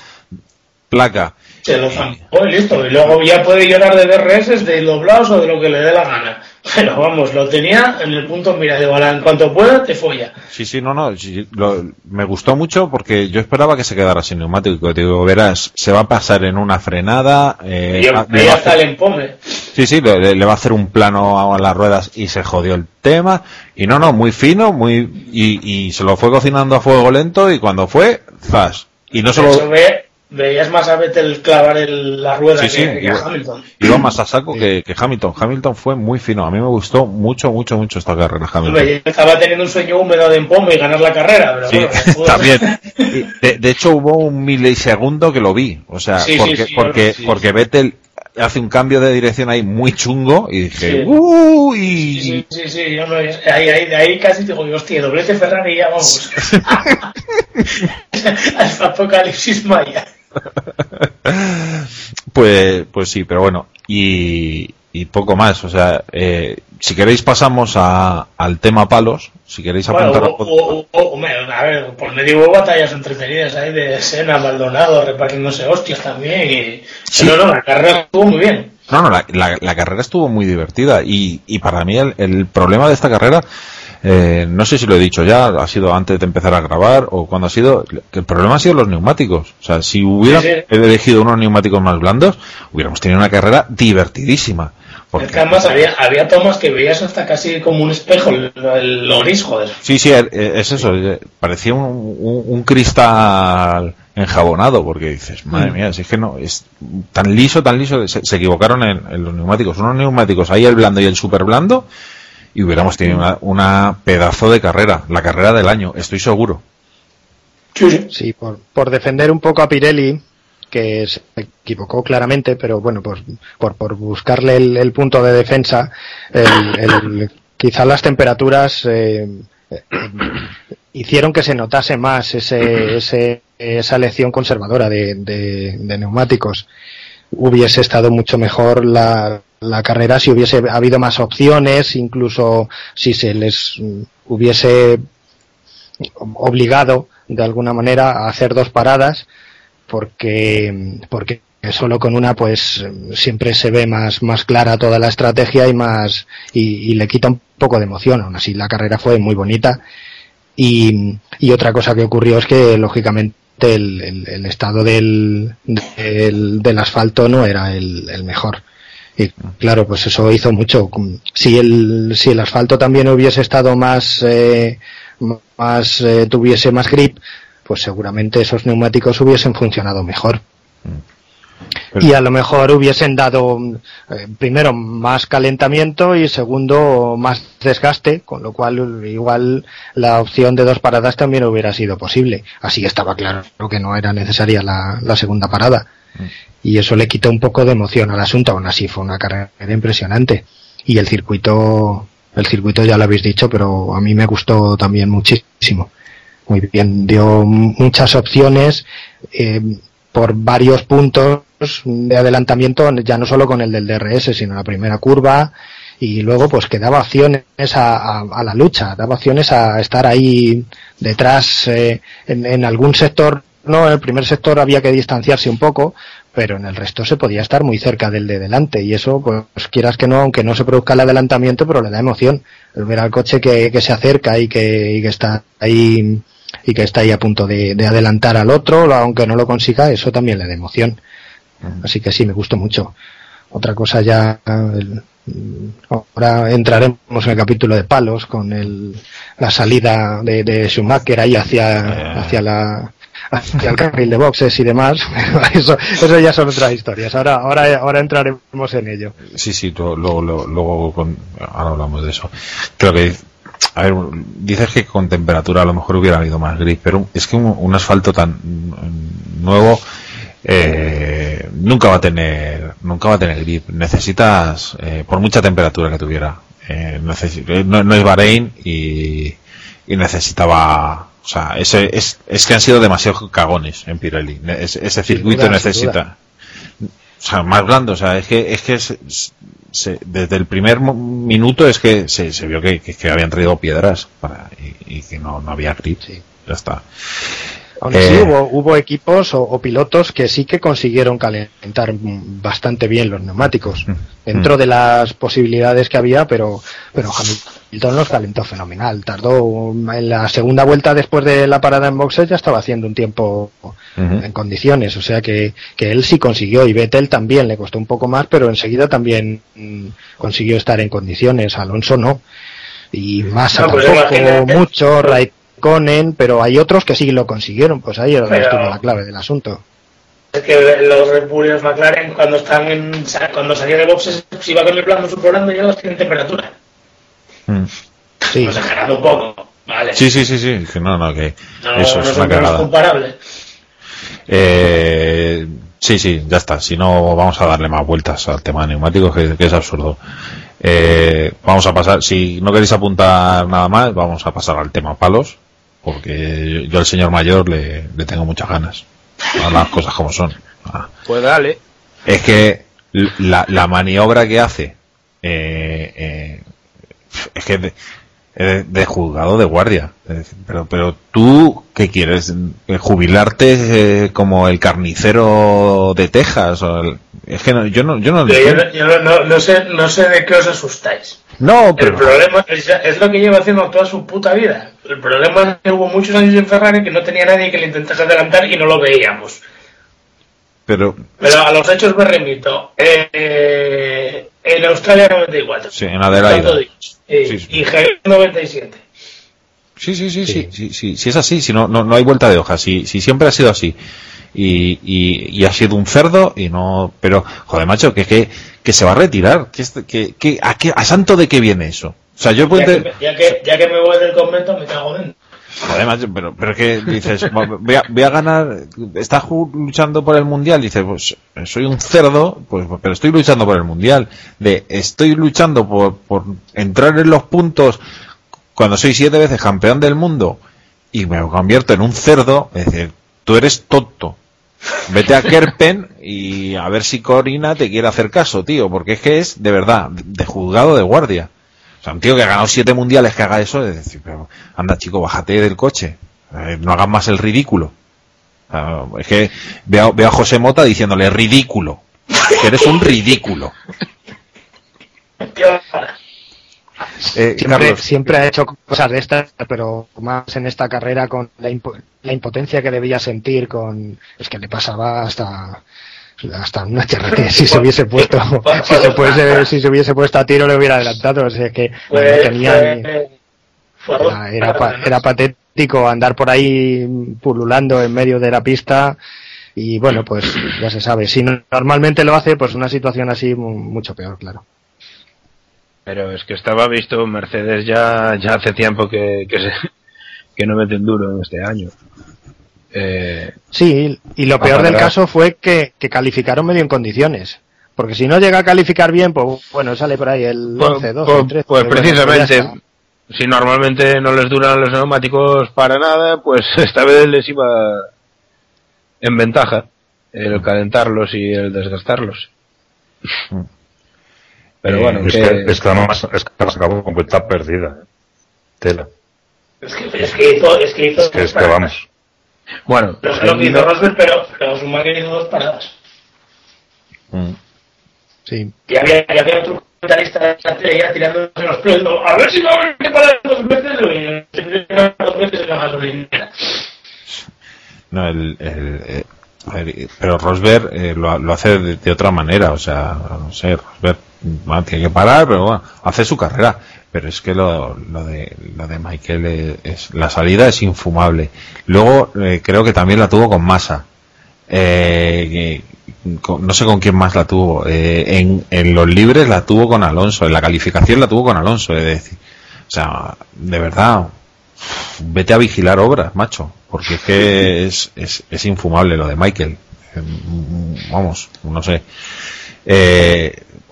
placa. se lo zampó y listo. Y luego ya puede llorar de DRS, de doblados o de lo que le dé la gana. Pero vamos, lo tenía en el punto, mira, "Ala, en cuanto pueda, te folla. Sí, sí, no, no, sí, lo- me gustó mucho porque yo esperaba que se quedara sin neumático. Digo, verás, se va a pasar en una frenada. Eh, Y yo ah, le veía va a hasta hacer- el empome. Sí, sí, le, le va a hacer un plano a las ruedas y se jodió el tema. Y no, no, muy fino, muy y, y se lo fue cocinando a fuego lento y cuando fue, zas. Y no De solo ve- veías más a Vettel clavar el- la rueda Sí, que, sí, que a iba- Hamilton. iba más a saco que, que Hamilton. Hamilton fue muy fino. A mí me gustó mucho, mucho, mucho esta carrera Hamilton. Yo estaba teniendo un sueño húmedo de empome y ganar la carrera, pero bueno, me también. Y De, de hecho, hubo un milisegundo que lo vi. O sea, porque, porque, porque Vettel hace un cambio de dirección ahí muy chungo y dije, Sí. "Uy". Sí, sí, sí, yo no- ahí, ahí, ahí casi digo, hostia, doblete Ferrari ya vamos. Al apocalipsis maya. Pues, pues sí, pero bueno, y, y poco más. O sea, eh, si queréis pasamos a, al tema palos. Si queréis Bueno, apuntar. hubo- hombre, a ver, por medio hubo batallas entretenidas ahí de Sena, Maldonado, repartiéndose hostias también. Y... Sí. No, no, la carrera estuvo muy bien. No, no, la, la- la carrera estuvo muy divertida y, y para mí el, el problema de esta carrera, eh, no sé si lo he dicho ya, ha sido antes de empezar a grabar o cuando ha sido, que el problema ha sido los neumáticos. O sea, si hubiera Sí, sí. elegido unos neumáticos más blandos, hubiéramos tenido una carrera divertidísima. Porque, Es que además había, había tomas que veías hasta casi como un espejo, el, el, lo gris, joder. Sí, sí, eh, es eso, eh, parecía un, un- un cristal enjabonado, porque dices, madre mía, si es que no, es tan liso, tan liso, se, se equivocaron en, en los neumáticos, unos neumáticos, ahí el blando y el super blando, y hubiéramos tenido una, una pedazo de carrera, la carrera del año, estoy seguro. Sí, sí. Sí, por, por defender un poco a Pirelli, que se equivocó claramente, pero bueno, pues por, por buscarle el, el punto de defensa, el, el- quizá las temperaturas eh, eh, hicieron que se notase más ese, ese- esa elección conservadora de, de- de neumáticos. Hubiese estado mucho mejor la, la carrera si hubiese habido más opciones, incluso si se les mm, hubiese obligado de alguna manera a hacer dos paradas porque porque solo con una pues siempre se ve más más clara toda la estrategia y más y, le quita un poco de emoción. Aún así la carrera fue muy bonita. Y, y otra cosa que ocurrió es que lógicamente el, el- el estado del, del, del asfalto no era el, el mejor y claro pues eso hizo mucho. Si el si el asfalto también hubiese estado más eh, más eh, tuviese más grip pues seguramente esos neumáticos hubiesen funcionado mejor. Y a lo mejor hubiesen dado eh, primero más calentamiento y segundo más desgaste con lo cual igual la opción de dos paradas también hubiera sido posible. Así estaba claro que no era necesaria la, la segunda parada y eso le quitó un poco de emoción al asunto. Aún así fue una carrera impresionante. Y el circuito el circuito ya lo habéis dicho pero a mí me gustó también muchísimo. Muy bien dio muchas opciones eh, por varios puntos de adelantamiento ya no solo con el del DRS sino la primera curva. Y luego pues que daba opciones a, a, la lucha, daba opciones a estar ahí detrás eh, en, en, algún sector, no, en el primer sector había que distanciarse un poco, pero en el resto se podía estar muy cerca del de delante y eso pues quieras que no, aunque no se produzca el adelantamiento, pero le da emoción el ver al coche que, que se acerca y que, y que está ahí y que está ahí a punto de, de, adelantar al otro, aunque no lo consiga, eso también le da emoción. Así que sí, me gustó mucho. Otra cosa ya, el, ahora entraremos en el capítulo de palos con el, la salida de, de Schumacher ahí hacia, eh. hacia la, hacia el carril de boxes y demás, eso, eso ya son otras historias. Ahora, ahora, ahora entraremos en ello. Sí, sí, luego, luego, ahora hablamos de eso. Creo que, a ver, dices que con temperatura a lo mejor hubiera habido más gris, pero es que un, asfalto tan nuevo, eh, nunca va a tener nunca va a tener grip necesitas eh, por mucha temperatura que tuviera eh, eh, no, no, es Bahrein y, necesitaba o sea ese es, es que han sido demasiado cagones en Pirelli. Ese, ese circuito duda, necesita o sea más blando. O sea es que es que se, se, desde el primer minuto es que se, se vio que, que, que, habían traído piedras para, y, y que no, no había grip. Sí. ya está Aún así eh, hubo, hubo, equipos o, o, pilotos que sí que consiguieron calentar bastante bien los neumáticos, mm, dentro de las posibilidades que había, pero, pero Hamilton los calentó fenomenal. Tardó en la segunda vuelta después de la parada en boxes ya estaba haciendo un tiempo uh -huh. en condiciones, o sea que, que él sí consiguió y Vettel también le costó un poco más, pero enseguida también mmm, consiguió estar en condiciones. Alonso no. Y más no, tampoco, mucho, Raikkonen Conen, pero hay otros que sí lo consiguieron, pues ahí era donde estuvo la clave del asunto. Es que los Red Bull y los McLaren cuando están en, cuando salían de boxes si iba con el plano superando ya los tienen temperatura. Mm. Sí. Pues exagerando un poco, vale. Sí, sí, sí, sí, que no, no, que no, eso no es una cagada. comparable. Eh, sí, sí, ya está. Si no, vamos a darle más vueltas al tema de neumáticos, que, que es absurdo. Eh, vamos a pasar, si no queréis apuntar nada más, vamos a pasar al tema palos, porque yo al señor mayor le, le tengo muchas ganas. A las cosas como son. Ah. Pues dale. Es que la, la maniobra que hace, eh, eh, es que de, de, juzgado de guardia. Pero, pero tú, ¿qué quieres? ¿Jubilarte eh, como el carnicero de Texas? O el, es que no, yo no, yo no, yo, no, yo no, no, sé, no sé de qué os asustáis. No, pero... El problema es, es, lo que lleva haciendo toda su puta vida. El problema es que hubo muchos años en Ferrari que no tenía nadie que le intentase adelantar y no lo veíamos. Pero, pero a los hechos me remito. Eh, en Australia 94. Sí, en Adelaide. Eh, sí, sí. Y Jerez 97. Sí, sí, sí, sí, sí, sí, sí, es así, si no, no, no hay vuelta de hoja, si, si siempre ha sido así. Y, y, y, ha sido un cerdo y no, pero, joder, macho, que, que, que se va a retirar, que, que, que, a, qué, a santo de qué viene eso. O sea, yo puedo ya, que, ya, que, ya que me voy del convento, me cago dentro. Joder, macho, pero, pero que dices, voy a, voy a ganar, estás luchando por el mundial, dices, pues soy un cerdo, pues, pero estoy luchando por el mundial. De, estoy luchando por, por entrar en los puntos cuando soy siete veces campeón del mundo y me convierto en un cerdo, es decir, tú eres tonto. Vete a Kerpen y a ver si Corina te quiere hacer caso, tío, porque es que es de verdad, de juzgado de guardia. O sea, un tío que ha ganado siete mundiales que haga eso, es decir, pero anda chico, bájate del coche, eh, no hagas más el ridículo. Es que veo, veo, a José Mota diciéndole ridículo, que eres un ridículo. Eh, siempre, siempre, ha hecho cosas de estas, pero más en esta carrera con la, impo la, impotencia que debía sentir con es que le pasaba hasta hasta una HRT si se hubiese puesto si se, puede, si se hubiese puesto a tiro le hubiera adelantado o sea que no tenía era, era, era patético andar por ahí pululando en medio de la pista y bueno pues ya se sabe si normalmente lo hace pues una situación así mucho peor claro pero es que estaba visto Mercedes ya ya hace tiempo que que, se, que no meten duro en este año. Eh, sí y lo peor del caso fue que, que calificaron medio en condiciones. Porque si no llega a calificar bien pues bueno sale por ahí el 11 12 pues, 13 pues precisamente bueno, si normalmente no les duran los neumáticos para nada pues esta vez les iba en ventaja el calentarlos y el desgastarlos Pero Eh, bueno, Es que- que, es que además es que además acabó con cuenta perdida. ¿eh? Tela. Es que, es que hizo, es que hizo Es que, es que vamos. bueno, Lo sé lo que hizo Rosberg, pero, pero Schumacher hizo dos paradas. Mm. Sí. Y había, y había otro comentarista de la tele ya tirándose los pelos. A ver si no hay que parar dos veces. Y se dos veces en la gasolinera. No, el, el, eh, a eh, pero Rosberg eh, lo, lo hace de, de otra manera, o sea, no sé, Rosberg tiene que parar, pero bueno, hace su carrera. Pero es que lo, lo de lo de Michael es, la salida es infumable. Luego eh, creo que también la tuvo con Massa. Eh, no sé con quién más la tuvo. Eh, en, en los libres la tuvo con Alonso. En la calificación la tuvo con Alonso. Es decir, o sea, de verdad, vete a vigilar obras, macho, porque es que es, es, infumable lo de Michael. Eh, Vamos, no sé.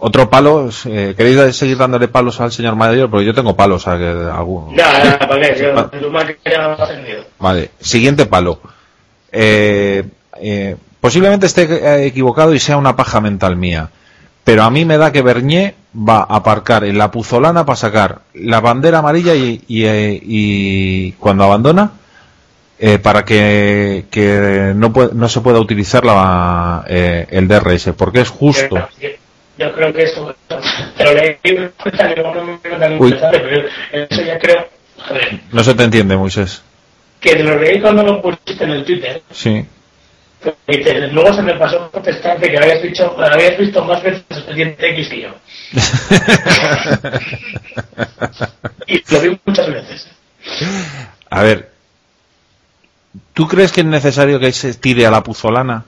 Otro palo, eh, ¿queréis seguir dándole palos al señor mayor? Porque yo tengo palos a alguno. Ya. Vale, siguiente palo. Eh, eh, posiblemente esté eh, equivocado y sea una paja mental mía, pero a mí me da que Bernier va a aparcar en la puzolana para sacar la bandera amarilla y, y, eh, y cuando abandona eh, para que, que no, pue- no se pueda utilizar la, eh, el DRS, porque es justo. Yo, creo que eso. Pero leí pero eso ya creo. Ver, No se te entiende, Moisés. que te lo leí cuando lo pusiste en el Twitter. Sí. Y te- luego se me pasó protestarte que habías visto, habías visto más veces Expediente X que yo. Y lo vi muchas veces. A ver, ¿tú crees que es necesario que se tire a la puzolana?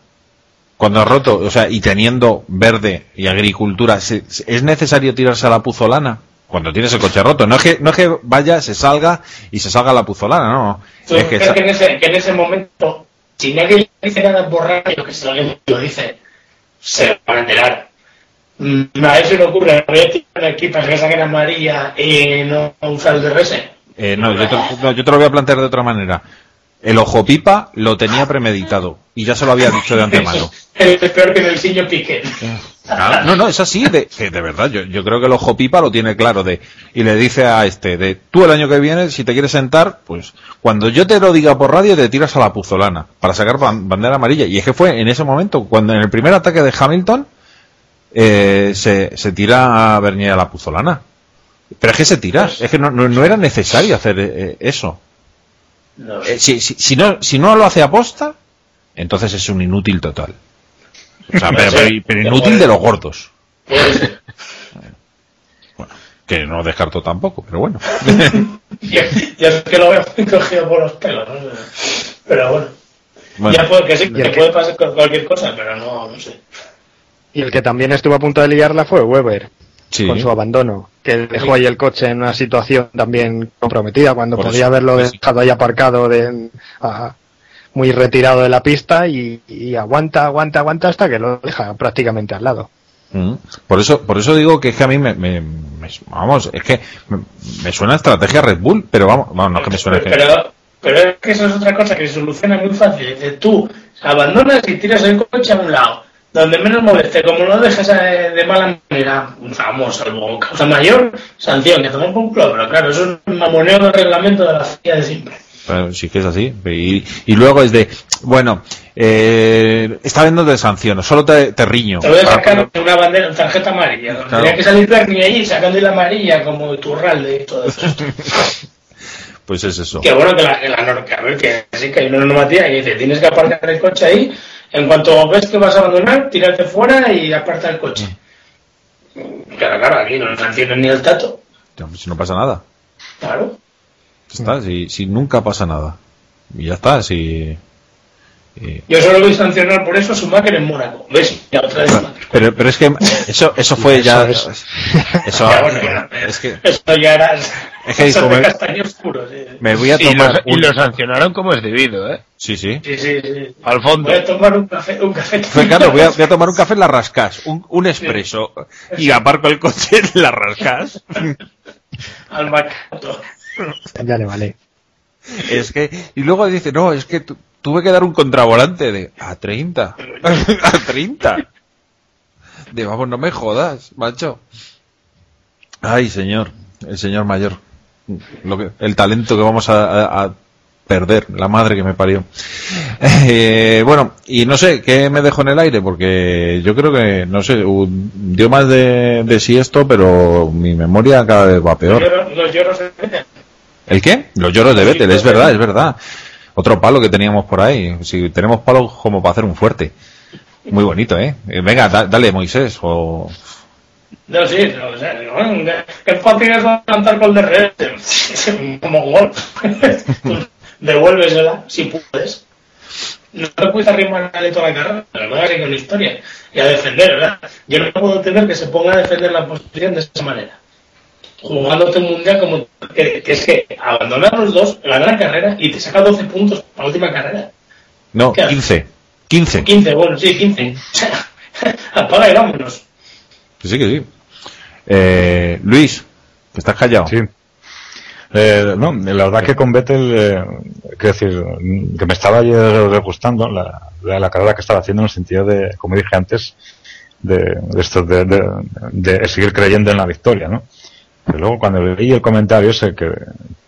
Cuando ha roto, o sea, y teniendo verde y agricultura, ¿se- se- ¿es necesario tirarse a la puzolana? Cuando tienes el coche roto. No es que, no es que vaya, se salga y se salga a la puzolana, no. Yo Es que creo sa- que en, ese, que en ese momento, si nadie le dice nada por radio, que si alguien lo dice, se van a enterar. Mm, A si le ocurre, voy a tirar aquí para que saquen amarilla y no usar el DRS. eh, no, yo te, no, yo te lo voy a plantear de otra manera. El ojo pipa lo tenía premeditado y ya se lo había dicho de antemano. Es peor que en el Siño Piqué. No, no, es así, de, de verdad, yo, yo creo que el ojo pipa lo tiene claro de, y le dice a este, de, tú el año que viene, si te quieres sentar, pues, cuando yo te lo diga por radio, te tiras a la puzolana, para sacar ban- bandera amarilla. Y es que fue en ese momento, cuando en el primer ataque de Hamilton, eh, se, se tira a Bernier a la puzolana. Pero es que se tira, es que no, no, no era necesario hacer eh, eso. No, Eh, si, si, si no, si no lo hace aposta, entonces es un inútil total. O sea, pero, pero- pero inútil de los gordos. puede ser. Que no descarto tampoco, pero bueno. Yo, yo es que lo veo muy cogido por los pelos. ¿no? Pero bueno. Bueno, Ya puede que sí, Y que el que- puede pasar con cualquier cosa, pero no, no sé. Y el que también estuvo a punto de liarla fue Weber, sí. con su abandono, que dejó ahí el coche en una situación también comprometida, cuando Por podía eso, haberlo sí. dejado ahí aparcado de, a- muy retirado de la pista y, y aguanta, aguanta, aguanta hasta que lo deja prácticamente al lado. Mm. Por eso, por eso digo que es que a mí me, me- me- vamos, es que me, me suena a estrategia Red Bull, pero vamos, vamos, no es que me suene. pero, pero es que eso es otra cosa que se soluciona muy fácil. Dice, tú abandonas y tiras el coche a un lado, donde menos moleste. Como no dejes eh, de mala manera, vamos, salvo causa mayor, sanción, que tomen por un culo. Pero claro, eso es un mamoneo del reglamento de la FIA de siempre. Pero sí que es así. Y, y luego es de, bueno, eh, está viendo de sanción, solo te, te riño. Te voy a Ah, sacar una bandera, una tarjeta amarilla. Claro. Tenía que salir Bernie allí sacando la amarilla como turralde y todo eso. Pues es eso. Que bueno que la, que la norma, a ver, que sí que hay una normativa que dice, tienes que aparcar el coche ahí, en cuanto ves que vas a abandonar, tírate fuera y aparta el coche. Claro, claro, aquí no nos sancionan ni el tato. Ya, pues Si no pasa nada. Claro. Ya está, si, si nunca pasa nada. Y ya está, si. Y- Yo solo voy a sancionar por eso a Schumacher en Mónaco. ¿Ves? Ya otra vez. Pero, pero es que eso, eso fue ya. Eso Eso, Ya, bueno, ya. es que Eso ya era... Es que de me- castaño oscuro, sí. me voy a Y lo, tomar. y lo sancionaron como es debido, ¿eh? Sí, sí. Sí, sí, sí. Al fondo. Voy a tomar un café. Un café claro, voy a, voy a tomar un café en la Rascas, un, un expreso, y aparco el coche en la Rascas. Al macato. Ya le vale. Es que, y luego dice, no, es que tu- tuve que dar un contravolante de a 30. a 30. De vamos, no me jodas, macho. Ay, señor, el señor mayor. Lo que, el talento que vamos a, a- a perder, la madre que me parió. Eh, bueno, y no sé, ¿qué me dejó en el aire? Porque yo creo que, no sé, dio más de, de sí esto, pero mi memoria cada vez va peor. Lloro- los lloros de Vettel. ¿El qué? Los lloros de Vettel, es verdad, es verdad. Otro palo que teníamos por ahí. Si tenemos palos como para hacer un fuerte. Muy bonito, ¿eh? Eh, Venga, da- dale, Moisés. O... No, sí, no, o sea, qué fácil es cantar con DRS. Como gol. Devuélvesela, si puedes. No te puedes arrimar a toda la carrera, pero no hagas una historia. Y a defender, ¿verdad? Yo no puedo entender que se ponga a defender la posición de esa manera. Jugándote un mundial como. Que, que es que abandonar los dos, la gran carrera, y te saca 12 puntos para la última carrera. No, ¿Qué haces? 15. 15. 15, bueno, sí, 15. O sea, apaga y vámonos. Que sí, que sí. Eh, Luis, que estás callado. Sí. Eh, no, la verdad que con Vettel, eh, quiero decir, que me estaba ayer gustando la, la, la carrera que estaba haciendo en el sentido de, como dije antes, de, de esto de, de, de seguir creyendo en la victoria, ¿no? Pero luego cuando leí el comentario ese que,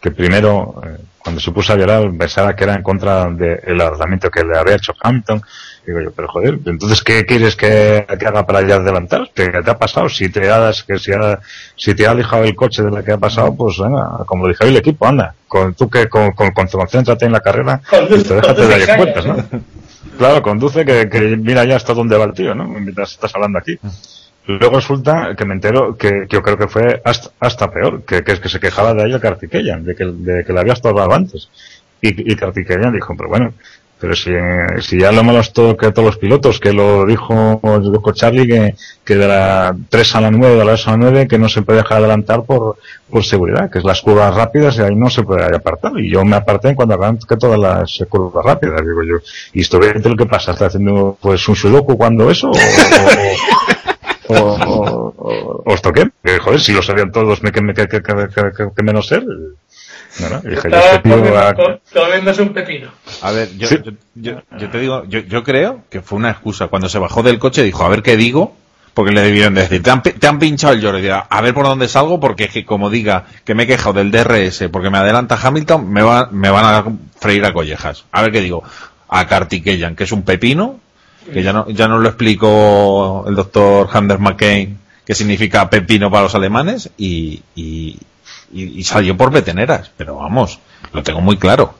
que primero, eh, cuando se puso a llorar, pensaba que era en contra del lanzamiento que le había hecho Hampton, digo yo, pero joder, entonces ¿qué quieres que, que haga para ya adelantar? ¿Qué, te ha pasado? Si te has, que si, ha, si te ha alejado el coche de la que ha pasado, pues venga, como lo dijo el equipo, anda, con, tú que con, con, con- concéntrate en la carrera y te déjate de dar cuentas, ¿no? Claro, conduce que, que mira ya hasta dónde va el tío, ¿no? Mientras estás hablando aquí. Luego resulta que me entero que, que yo creo que fue hasta, hasta peor, que, que es que se quejaba de ella Kartikeyan, de que, de que le había estorbado antes. Y, y dijo, pero bueno, pero si, si ya lo malos todo que todos los pilotos, que lo dijo, lo dijo Charlie, que, que de la 3 a la 9, de la 2 a la 9, que no se puede dejar adelantar por, por seguridad, que es las curvas rápidas y ahí no se puede apartar. Y yo me aparté cuando arranqué todas las curvas rápidas, digo yo. ¿Y esto qué lo que pasa? ¿Está haciendo pues un sudoku cuando eso? ¿O, o, o, o, o- o qué? Que, joder, si lo sabían todos, me, que, me- que, que, que, que- que menos ser. No, no, dije, este tío un pepino. A ver, yo, Sí. yo, yo- yo te digo, yo, yo creo que fue una excusa. Cuando se bajó del coche dijo, a ver qué digo, porque le debieron decir, te han, pi- te han pinchado el lloro. Y a ver por dónde salgo, porque es que como diga que me he quejado del DRS porque me adelanta Hamilton, me, va, me van a freír a collejas. A ver qué digo. A Kartikeyan, que es un pepino, que ya no, ya nos lo explicó el doctor Anders McCain, que significa pepino para los alemanes, y, y, salió por veteneras. Pero vamos, lo tengo muy claro.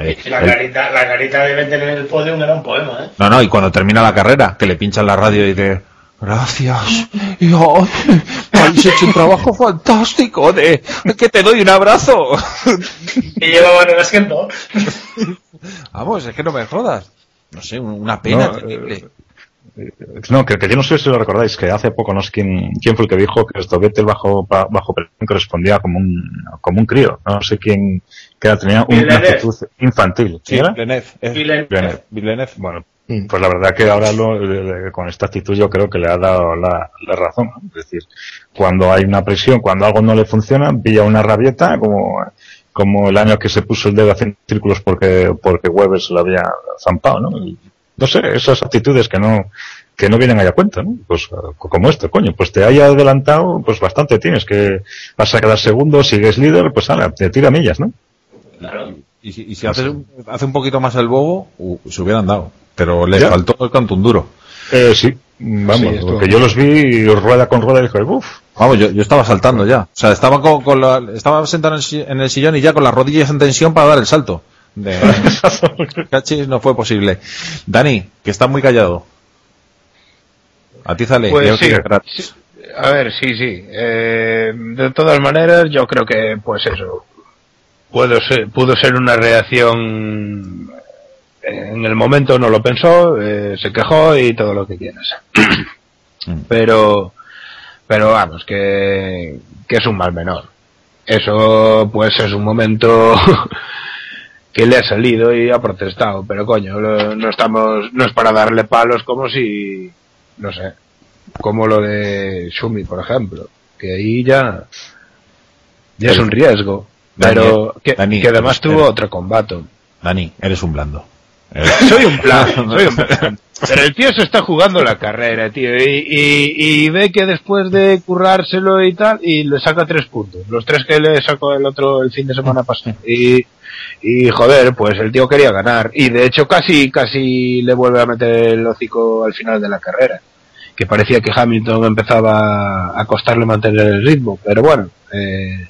Eh, La el- carita, la carita de Vettel en el podio era un poema, ¿eh? no, no, y cuando termina la carrera, que le pinchan la radio y dice, gracias, y ay, habéis hecho un trabajo fantástico, de que te doy un abrazo. Y llevaban el asiento. Vamos, es que no me jodas. No sé, una pena No, terrible. No, que, que yo no sé si lo recordáis, que hace poco no sé quién, quién fue el que dijo que esto Vettel bajo, ba- bajo presión correspondía como un, como un crío. No sé quién, que era- tenía un- una actitud infantil. Sí, ¿Era? Villeneuve, es- Villeneuve. Villeneuve. Villeneuve. Bueno, pues la verdad que ahora lo- con esta actitud yo creo que le ha dado la, la razón. ¿no? Es decir, cuando hay una presión, cuando algo no le funciona, pilla una rabieta, como, como el año que se puso el dedo haciendo círculos porque, porque Weber se lo había zampado, ¿no? Y, no sé, esas actitudes que no, que no vienen ahí a cuenta, ¿no? Pues como esto, coño, pues te haya adelantado, pues bastante tienes, que vas a quedar segundo, sigues líder, pues ala, te tira millas, ¿no? Claro. Y si, y si hace, un- hace un poquito más el bobo, uh, se hubieran dado. Pero le Ya. faltó el canto un duro. Eh, sí, vamos, Sí, porque yo los vi rueda con rueda y dije, uff, Vamos, yo, yo estaba saltando ya. O sea, estaba con, con la- estaba sentado en el, sillón y ya con las rodillas en tensión para dar el salto. De, cachis, no fue posible. Dani, que está muy callado. Atízale. Pues sí, sí. A ver, sí, sí. Eh, de todas maneras, yo creo que, pues eso, pudo ser, pudo ser una reacción. En el momento no lo pensó, eh, se quejó y todo lo que quieras. Mm. pero, pero vamos, que, que es un mal menor. Eso, pues es un momento que le ha salido y ha protestado, pero coño, lo- no estamos, no es para darle palos como si, no sé, como lo de Shumi, por ejemplo, que ahí ya, ya es un riesgo, pero Dani, que, Dani, que además tuvo otro combate. Dani, eres un blando. Soy un plan, soy un plan. Pero el tío se está jugando la carrera, tío, y, y, y, ve que después de currárselo y tal, y le saca tres puntos, los tres que le sacó el otro el fin de semana pasado. Y, y joder, pues el tío quería ganar, y de hecho casi, casi le vuelve a meter el hocico al final de la carrera, que parecía que Hamilton empezaba a costarle mantener el ritmo, pero bueno, eh,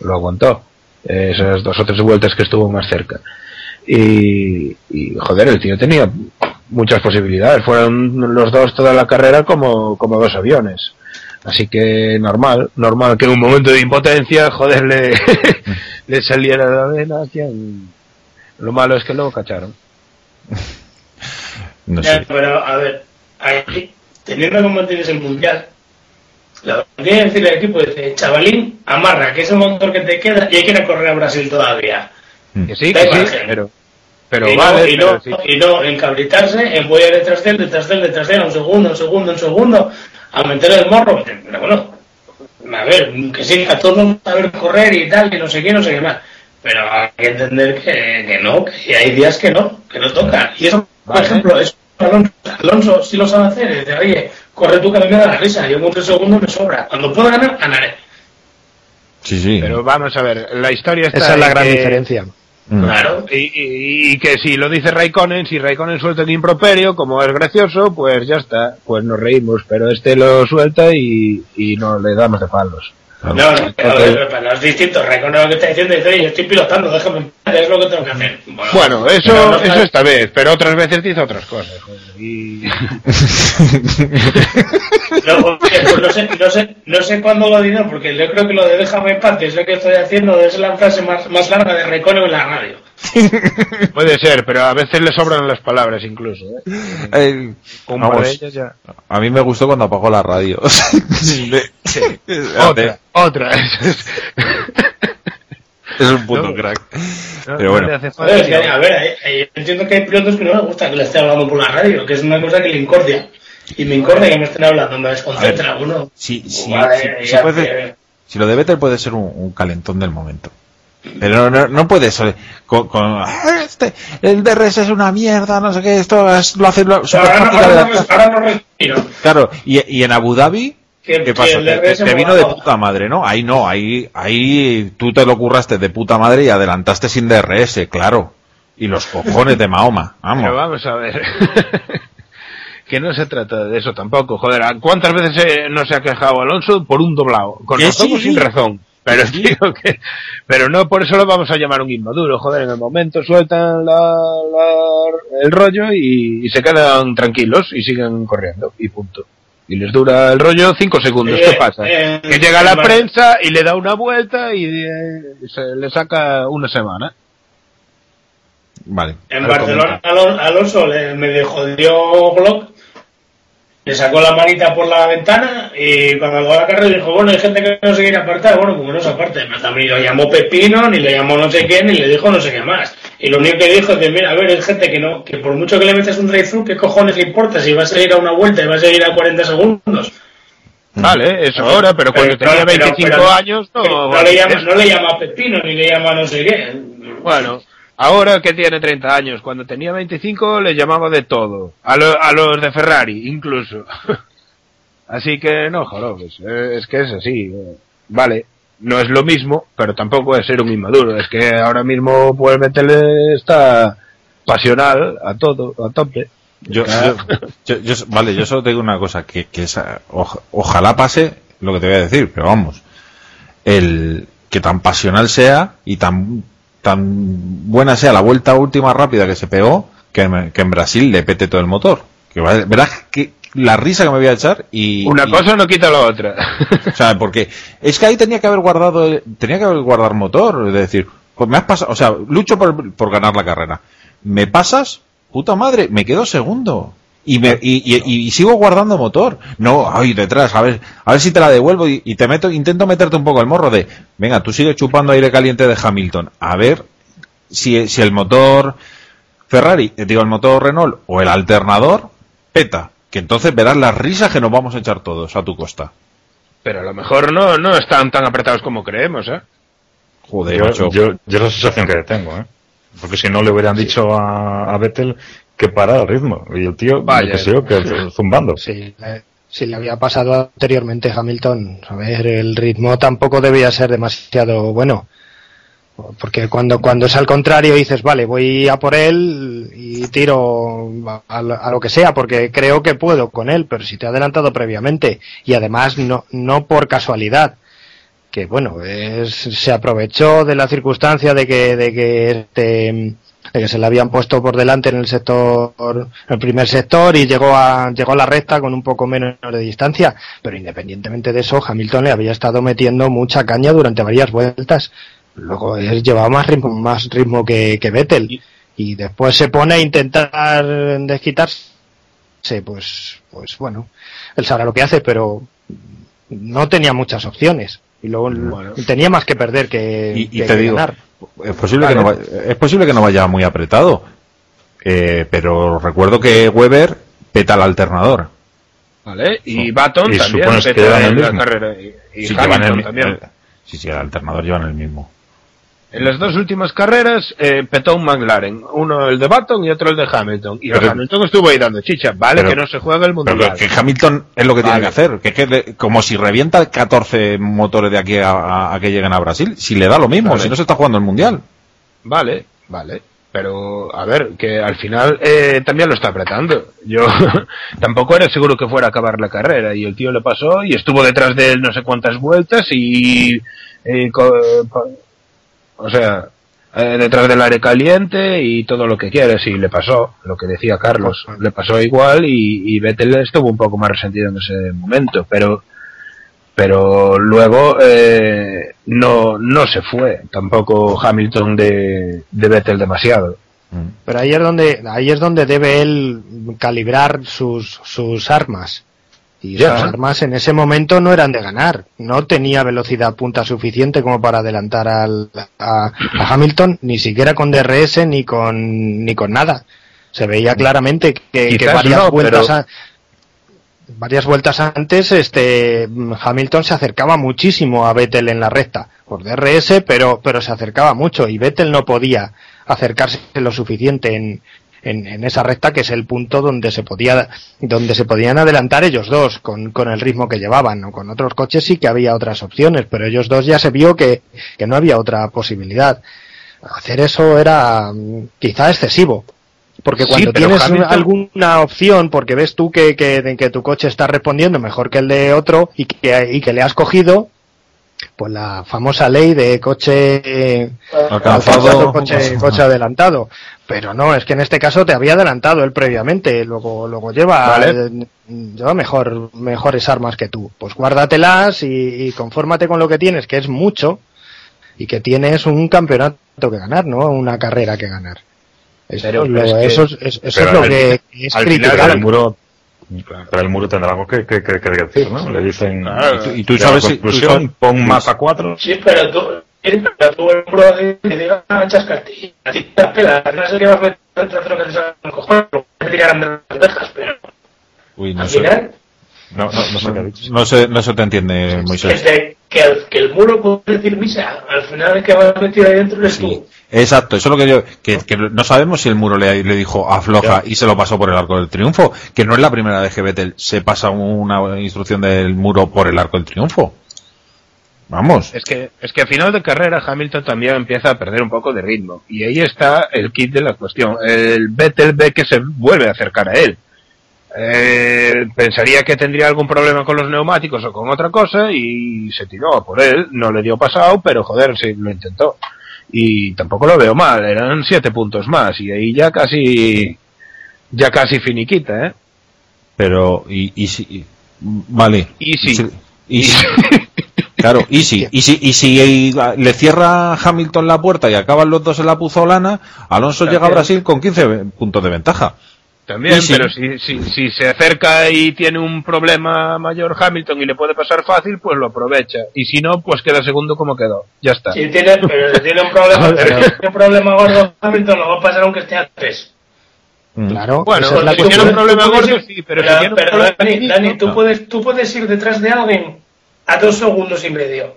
lo aguantó, esas dos o tres vueltas que estuvo más cerca. Y, y, joder, el tío tenía muchas posibilidades. Fueron los dos toda la carrera como, como dos aviones. Así que normal, normal que en un momento de impotencia, joder, le, le saliera la vena. Lo malo es que luego cacharon. No sé. pero a ver, aquí, teniendo como tienes el mundial, lo que tiene que decir el equipo dice, chavalín, amarra, que es el motor que te queda y hay que ir a correr a Brasil todavía. Que sí, que sí, pero, pero y, vale, no, y, pero no, sí. y no encabritarse en voy a ir detrás de él, detrás de él, detrás de él, un segundo, un segundo, un segundo, a meter el morro. Pero bueno, a ver, que sí, a todos nos gusta ver correr y tal, y no sé qué, no sé qué más. Pero hay que entender que, que no, que hay días que no, que no toca. Y eso, por Vale. ejemplo, es Alonso, Alonso sí lo sabe hacer, dice, oye, corre tú que a mí me da la risa, yo con tres segundos me sobra. Cuando pueda ganar, ganaré. Sí, sí. Pero vamos a ver, la historia está Esa es la gran que- diferencia. Claro. Y, y- y que si lo dice Raikkonen, si Raikkonen suelta el improperio, como es gracioso, pues ya está, pues nos reímos, pero este lo suelta y, y no le damos de palos. Claro. No, no, pero, pero- no es distinto. Reconozco lo que está diciendo y dice, yo estoy pilotando, déjame en paz, es lo que tengo que hacer. Bueno, eso, pero no- eso esta vez, pero otras veces dice otras cosas. joder, y- No, pues no sé, no sé, no sé cuándo lo diré, porque yo creo que lo de déjame en paz, es lo que estoy haciendo, es la frase más, más larga de Recono en la radio. puede ser, pero a veces le sobran las palabras incluso. ¿eh? Eh, Un par vamos, de ellas ya. a mí me gustó cuando apagó la radio. Otra, otra. Es un puto No. crack. No, Pero no bueno. falta es que, ni- a ver, eh, eh, yo entiendo que hay pilotos que no les gusta que le esté hablando por la radio, que es una cosa que le incordia. Y me incordia que me estén hablando, me desconcentra uno. Sí, sí, Vale, sí, sí ya, puede- que- si lo de Vettel puede ser un, un calentón del momento. Pero no, no, no puede ser con, con, "Ah, este, el DRS es una mierda, no sé qué, esto es- lo hace lo, Ahora no, ahora, adelantar". no, ahora no respiro. Claro, y, y en Abu Dhabi, Que- ¿qué que pasó? el Te, vino de puta madre, ¿no? Ahí no, ahí, ahí tú te lo curraste de puta madre y adelantaste sin DRS, claro. Y los cojones de Mahoma, Pero vamos. vamos a ver. que no se trata de eso tampoco. Joder, ¿cuántas veces no se ha quejado Alonso por un doblado? Con Que razón sí, sin razón. Pero digo que, pero no por eso lo vamos a llamar un inmaduro. Joder, en el momento sueltan la, la- el rollo y, y se quedan tranquilos y siguen corriendo y punto. Y les dura el rollo cinco segundos. Eh, ¿Qué pasa? eh, que llega la vale. prensa y le da una vuelta y eh, se le saca una semana. Vale. En Barcelona Alonso le, me dejó dio Glock, le sacó la manita por la ventana y cuando llegó a la carrera dijo, bueno, hay gente que no se quiere apartar, bueno, como no se aparte, pero también ni lo llamó Pepino, ni le llamó no sé quién, ni le dijo no sé qué más. Y lo único que dijo es que, mira, a ver, hay gente que no, que por mucho que le metas un drive-through, ¿qué cojones le importa si va a seguir a una vuelta y va a seguir a 40 segundos? Vale, eso ahora, pero cuando Pero- tenía pero- 25 pero- años no... le llama, no le llama Pepino, ni le llama no sé qué. Bueno, ahora que tiene 30 años, cuando tenía 25 le llamaba de todo. A, lo- a los de Ferrari, incluso. así que no, jorobes. eh, Es que es así. eh. Vale, no es lo mismo, pero tampoco es ser un inmaduro. Es que ahora mismo puede meterle esta pasional a todo, a tope. Yo, yo, yo- yo- vale, yo solo te digo una cosa, que, que esa- ojalá pase lo que te voy a decir, pero vamos, el que tan pasional sea y tan, tan buena sea la vuelta última rápida que se pegó, que, en- que en Brasil le pete todo el motor. Que verás que la risa que me voy a echar y... Una y- cosa no quita la otra. o sea, porque es que ahí tenía que haber guardado, tenía que haber guardado motor, es decir, pues me has pasado, o sea, lucho por, por ganar la carrera. Me pasas, puta madre, me quedo segundo. Y, me, y, y- y sigo guardando motor. No, ay, detrás, a ver, a ver si te la devuelvo y, te meto, intento meterte un poco el morro de, venga, tú sigues chupando aire caliente de Hamilton. A ver si, si el motor Ferrari, digo, el motor Renault o el alternador, peta. Que entonces verás las risas que nos vamos a echar todos a tu costa. pero a lo mejor no, no están tan apretados como creemos, ¿eh? Joder, Yo, macho. yo, yo es la sensación que tengo, ¿eh? Porque si no le hubieran dicho a, a Vettel que parara el ritmo. Y el tío, Vaya. que sé yo, que zumbando. Sí, le, sí le había pasado anteriormente Hamilton. A ver, el ritmo tampoco debía ser demasiado bueno. Porque cuando, cuando es al contrario dices, vale, voy a por él y tiro a, lo- a lo que sea, porque creo que puedo con él, pero si te ha adelantado previamente y además no, no por casualidad, que bueno, es, se aprovechó de la circunstancia de que, de que este, de que se le habían puesto por delante en el sector, el primer sector y llegó a, llegó a la recta con un poco menos de distancia, pero independientemente de eso, Hamilton le había estado metiendo mucha caña durante varias vueltas. Luego él llevaba más ritmo, más ritmo que, que Vettel y después se pone a intentar desquitarse, pues, pues bueno, él sabrá lo que hace, pero no tenía muchas opciones y luego tenía más que perder que, Y, y que- te que digo, ganar. es posible, que no vaya, es posible que no vaya muy apretado, eh, pero recuerdo que Weber peta el alternador. ¿Vale? Y Baton también supones que peta llevan el en la mismo. carrera. Y, y Sí, llevan Hamilton el- también. el- sí, sí, el alternador llevan el mismo. En las dos últimas carreras eh, petó un McLaren, uno el de Baton y otro el de Hamilton. Y Pero- Hamilton estuvo ahí dando chicha, vale Pero- que no se juega el Pero mundial. que, que Hamilton es lo que tiene que hacer, que, es que le- como si revienta 14 motores de aquí a, a- a que lleguen a Brasil, si le da lo mismo, Vale. si no se está jugando el mundial. Vale, vale. Pero, a ver, que al final eh, también lo está apretando. Yo tampoco era seguro que fuera a acabar la carrera. Y el tío le pasó y estuvo detrás de él no sé cuántas vueltas y... eh, co- co- o sea, eh, detrás del aire caliente y todo lo que quieres. Y le pasó, lo que decía Carlos, le pasó igual y, y Vettel estuvo un poco más resentido en ese momento. Pero pero luego eh, no no se fue tampoco Hamilton de, de Vettel demasiado Pero ahí es donde, ahí es donde debe él calibrar sus, sus armas. Y sus armas en ese momento no eran de ganar. No tenía velocidad punta suficiente como para adelantar al, a, a Hamilton, ni siquiera con DRS ni con, ni con nada. Se veía claramente que, varias no, vueltas pero- a- varias vueltas antes, este Hamilton se acercaba muchísimo a Vettel en la recta por DRS, pero pero se acercaba mucho y Vettel no podía acercarse lo suficiente en, en, en esa recta que es el punto donde se podía donde se podían adelantar ellos dos con, con el ritmo que llevaban o con otros coches sí que había otras opciones pero ellos dos ya se vio que, que no había otra posibilidad. Hacer eso era mm, quizá excesivo porque Sí, cuando pero tienes Hamilton- alguna opción, porque ves tú que, que, que tu coche está respondiendo mejor que el de otro y que, y que le has cogido, pues la famosa ley de coche Alcanzado. alcanzado, coche, coche adelantado. Pero no, es que en este caso te había adelantado él previamente, luego, luego lleva, Vale. eh, lleva mejor, mejores armas que tú. Pues guárdatelas y, y confórmate con lo que tienes, que es mucho, y que tienes un campeonato que ganar, ¿no? Una carrera que ganar. Eso, Pero- lo- pero es que- eso es, es- eso pero es lo al- que es final el muro, pero el muro tendrá algo que, que, que- que decir, ¿no? Le dicen, Claro. Y tú- y tú de sabes si- tú sabes- pon mapa 4, Sí, pero tú, pero tú el muro de- que diga manchas castillas. A ti te la pela, no sé qué vas a meter el trasero que te salga los cojones, te tirarán de las orejas, pero Uy, no al sé, final, no, no, no sé qué ha dicho. no sé, no se te entiende, Moisés. desde que el, que el muro puede decir misa, al final el que va a meter ahí dentro eres Sí, tú. exacto, eso es lo que yo, que, que no sabemos si el muro le, le dijo afloja y se lo pasó por el arco del triunfo, que no es la primera vez que Vettel se pasa una instrucción del muro por el arco del triunfo. Vamos. es que es que a final de carrera Hamilton también empieza a perder un poco de ritmo y ahí está el kit de la cuestión el Vettel ve que se vuelve a acercar a él Eh, pensaría que tendría algún problema con los neumáticos o con otra cosa y se tiró a por él no le dio pasado pero joder sí lo intentó y tampoco lo veo mal eran siete puntos más y ahí ya casi ya casi finiquita eh Pero, y, y si, y- vale. Easy. Si- y si- claro, y si, y si, y si le cierra Hamilton la puerta y acaban los dos en la puzolana, Alonso llega a. Brasil con 15 puntos de ventaja. También, pero si, si, si se acerca y tiene un problema mayor Hamilton y le puede pasar fácil, pues lo aprovecha. Y si no, pues queda segundo como quedó. Ya está. Si tiene, pero si tiene un problema, pero si tiene un problema gordo, Hamilton lo va a pasar aunque esté a tres. Claro, Bueno, esa es la si tiene un problema gordo, sí, pero si pero, tiene un pero, problema Dani, Dani, tú no. puedes, tú puedes ir detrás de alguien a dos segundos y medio.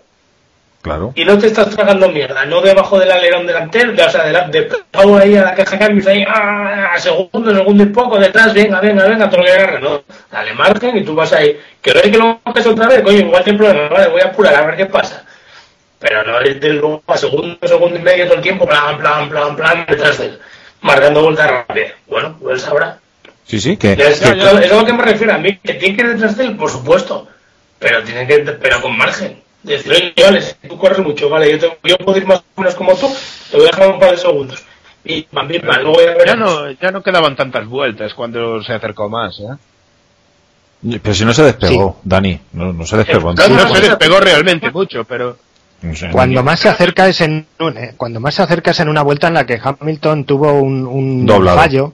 Claro. Y no te estás tragando mierda, no debajo del alerón delantero, o sea, de, la, de ahí a la caja cambios ahí, ah, segundo, segundo y poco, detrás, venga, venga, venga, todo lo que agarra, no, dale margen y tú vas ahí, que ves que lo haces otra vez, coño, igual te problema, vale, voy a apurar a ver qué pasa. Pero no es del luego a segundo, segundo y medio todo el tiempo, plan, plan, plan, plan, detrás de él, marcando vueltas rápidas. Bueno, pues sabrá. Sí, sí, que, Es, que- es a lo que me refiero a mí, que tiene que ir detrás de él, por supuesto, pero tiene que, pero con margen. Decir, oye, vale, si tú corres mucho, vale, yo, te- yo puedo ir más o menos como tú, te voy a dejar un par de segundos. Y pam, pim, pam, luego ya Ya no, ya no quedaban tantas vueltas cuando se acercó más, ¿eh? pero si no se despegó, Dani, no, no se despegó. Claro, No no, se despegó realmente mucho, pero. Cuando más se acerca es en un- eh, cuando más se acerca es en una vuelta en la que Hamilton tuvo un, un fallo,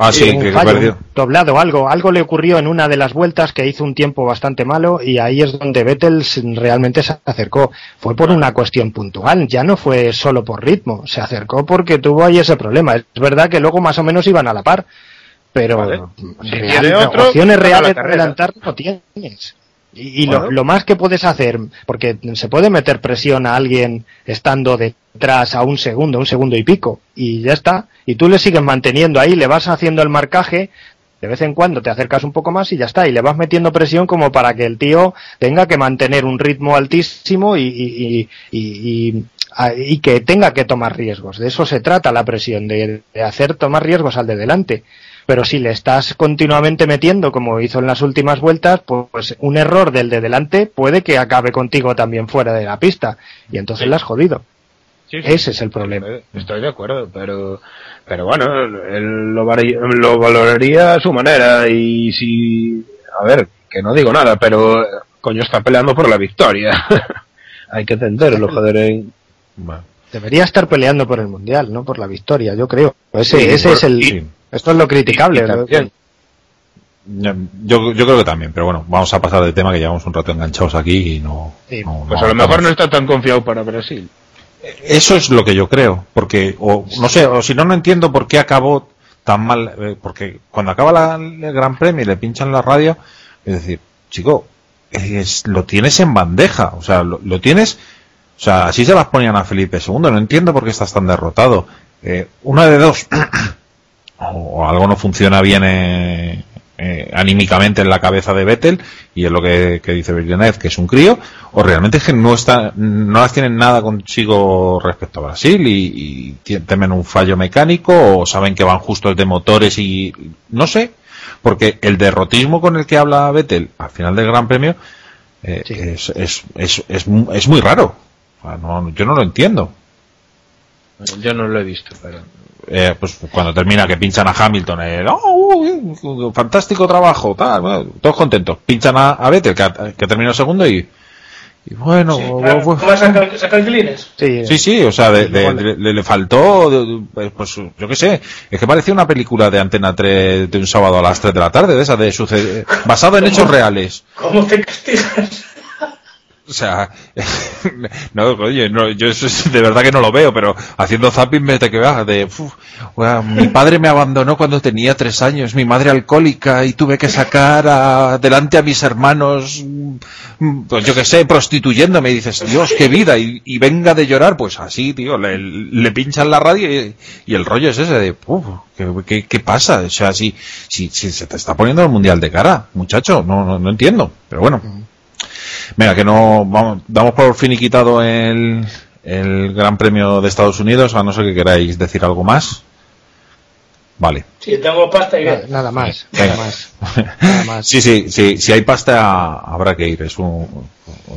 Ah, sí, un que, fallo, un doblado, algo, algo le ocurrió en una de las vueltas que hizo un tiempo bastante malo y ahí es donde Vettel realmente se acercó. Fue por una cuestión puntual, ya no fue solo por ritmo, se acercó porque tuvo ahí ese problema. Es verdad que luego más o menos iban a la par, pero Vale. Si real- tiene otro, opciones reales de adelantar no tienes. Y, y lo, Bueno. lo más que puedes hacer, porque se puede meter presión a alguien estando detrás a un segundo, un segundo y pico, y ya está. Y tú le sigues manteniendo ahí, le vas haciendo el marcaje, de vez en cuando te acercas un poco más y ya está. Y le vas metiendo presión como para que el tío tenga que mantener un ritmo altísimo y, y, que tenga que tomar riesgos. De eso se trata la presión, de, de hacer tomar riesgos al de delante. Pero si le estás continuamente metiendo, como hizo en las últimas vueltas, pues un error del de delante puede que acabe contigo también fuera de la pista. Y entonces Sí. la has jodido. Sí, sí. Ese es el problema. Estoy de acuerdo, pero pero bueno, él lo, valoraría a su manera y si, a ver, que no digo nada, pero coño está peleando por la victoria. Hay que entenderlo, joder. Bueno, Debería estar peleando por el mundial, no por la victoria, yo creo. Ese, Sí, ese por- es el. sí. Esto es lo criticable. y ¿no? también. Ya, Yo, yo creo que también, pero bueno, vamos a pasar de tema que llevamos un rato enganchados aquí y no. Sí, no- Pues no a lo mejor no está tan confiado para Brasil. Eso es lo que yo creo, porque, o no sé, o si no, no entiendo por qué acabó tan mal, eh, porque cuando acaba la- el Gran Premio y le pinchan la radio, es decir, chico, lo tienes en bandeja, o sea, lo, tienes, o sea, así se las ponían a Felipe II, no entiendo por qué estás tan derrotado. Eh, una de dos, o, o algo no funciona bien eh, eh, anímicamente en la cabeza de Vettel y es lo que, que dice Villeneuve que es un crío o realmente es que no está no las tienen nada consigo respecto a Brasil y, y temen un fallo mecánico o saben que van justos de motores y no sé porque el derrotismo con el que habla Vettel al final del Gran Premio eh, Sí. es, es, es, es, mu- es muy raro O sea, no- yo no lo entiendo Yo no lo he visto, pero eh, pues cuando termina que pinchan a Hamilton, el, "Oh, fantástico trabajo, tal, bueno, todos contentos. Pinchan a, a Vettel, que, ha- que terminó segundo y, y bueno, Sí, bu- claro. bu- ¿Cómo saca, saca el clines? Sí, sí, sí, o sea, de- de- de- le, le faltó, de- de- pues yo qué sé, es que parecía una película de Antena 3 de un sábado a las 3 de la tarde, de esa de sucede, basado en hechos reales. ¿Cómo te castigas? O sea, no, oye, no, yo eso es- de verdad que no lo veo, pero haciendo zapping me te quedas de, "Uf, mi padre me abandonó cuando tenía tres años, mi madre alcohólica y tuve que sacar adelante a mis hermanos, pues yo que sé, prostituyéndome y dices, Dios, qué vida, y, y venga de llorar, pues así, tío, le, le pinchan la radio y, y el rollo es ese de, "Uf, ¿qué, qué, qué pasa? O sea, si, si, si se te está poniendo el mundial de cara, muchacho, no, no, no entiendo, pero bueno. Venga, que no vamos, damos por finiquitado el, el Gran Premio de Estados Unidos, a no ser que queráis decir algo más. Vale. Si tengo pasta y nada, nada más, nada más. Nada más. Sí, sí, sí, si hay pasta habrá que ir. Es un,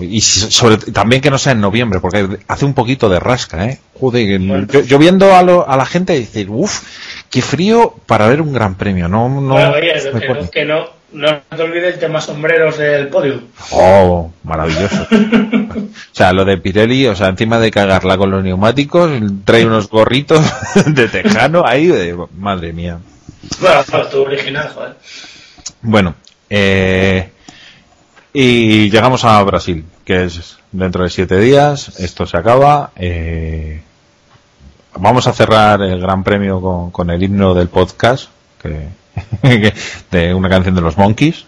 y sobre, también que no sea en noviembre, porque hace un poquito de rasca, ¿eh? Joder, que Bueno. yo, yo viendo a, lo- a la gente decir, uff, qué frío para ver un Gran Premio. No, no. Bueno, oye, me que, no, te olvides el tema sombreros del podio. Oh, maravilloso. O sea, lo de Pirelli, o sea, encima de cagarla con los neumáticos, trae unos gorritos de tejano ahí, de, madre mía. Bueno, no, tu original, joder. Bueno, eh, y llegamos a Brasil, que es dentro de siete días, esto se acaba. eh, vamos a cerrar el Gran Premio con, con el himno del podcast, que, de una canción de los Monkeys.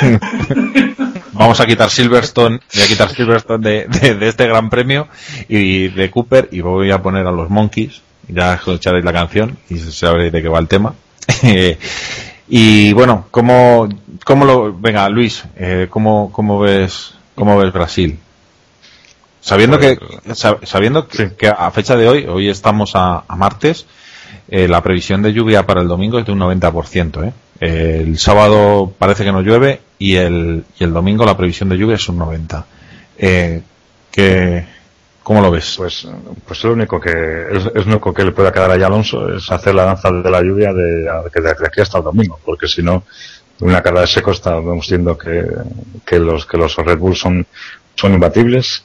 vamos a quitar Silverstone, voy a quitar Silverstone de, de, de este gran premio y de Cooper y voy a poner a los Monkeys. Ya escucharéis la canción y sabréis de qué va el tema. y bueno, ¿cómo, cómo lo, venga Luis, eh, ¿cómo, cómo ves, cómo ves Brasil? Sabiendo que, sab- sabiendo que, que a fecha de hoy, hoy estamos a, a martes, eh, la previsión de lluvia para el domingo es de un 90%. ¿eh? Eh, el sábado parece que no llueve y el, y el domingo la previsión de lluvia es un 90%. Eh, ¿qué- ¿Cómo lo ves? Pues, pues lo único que es, es lo único que le puede quedar a Alonso es hacer la danza de la lluvia de, de, de aquí hasta el domingo, porque si no, una carrera de seco estamos viendo que, que los que los Red Bull son, son imbatibles.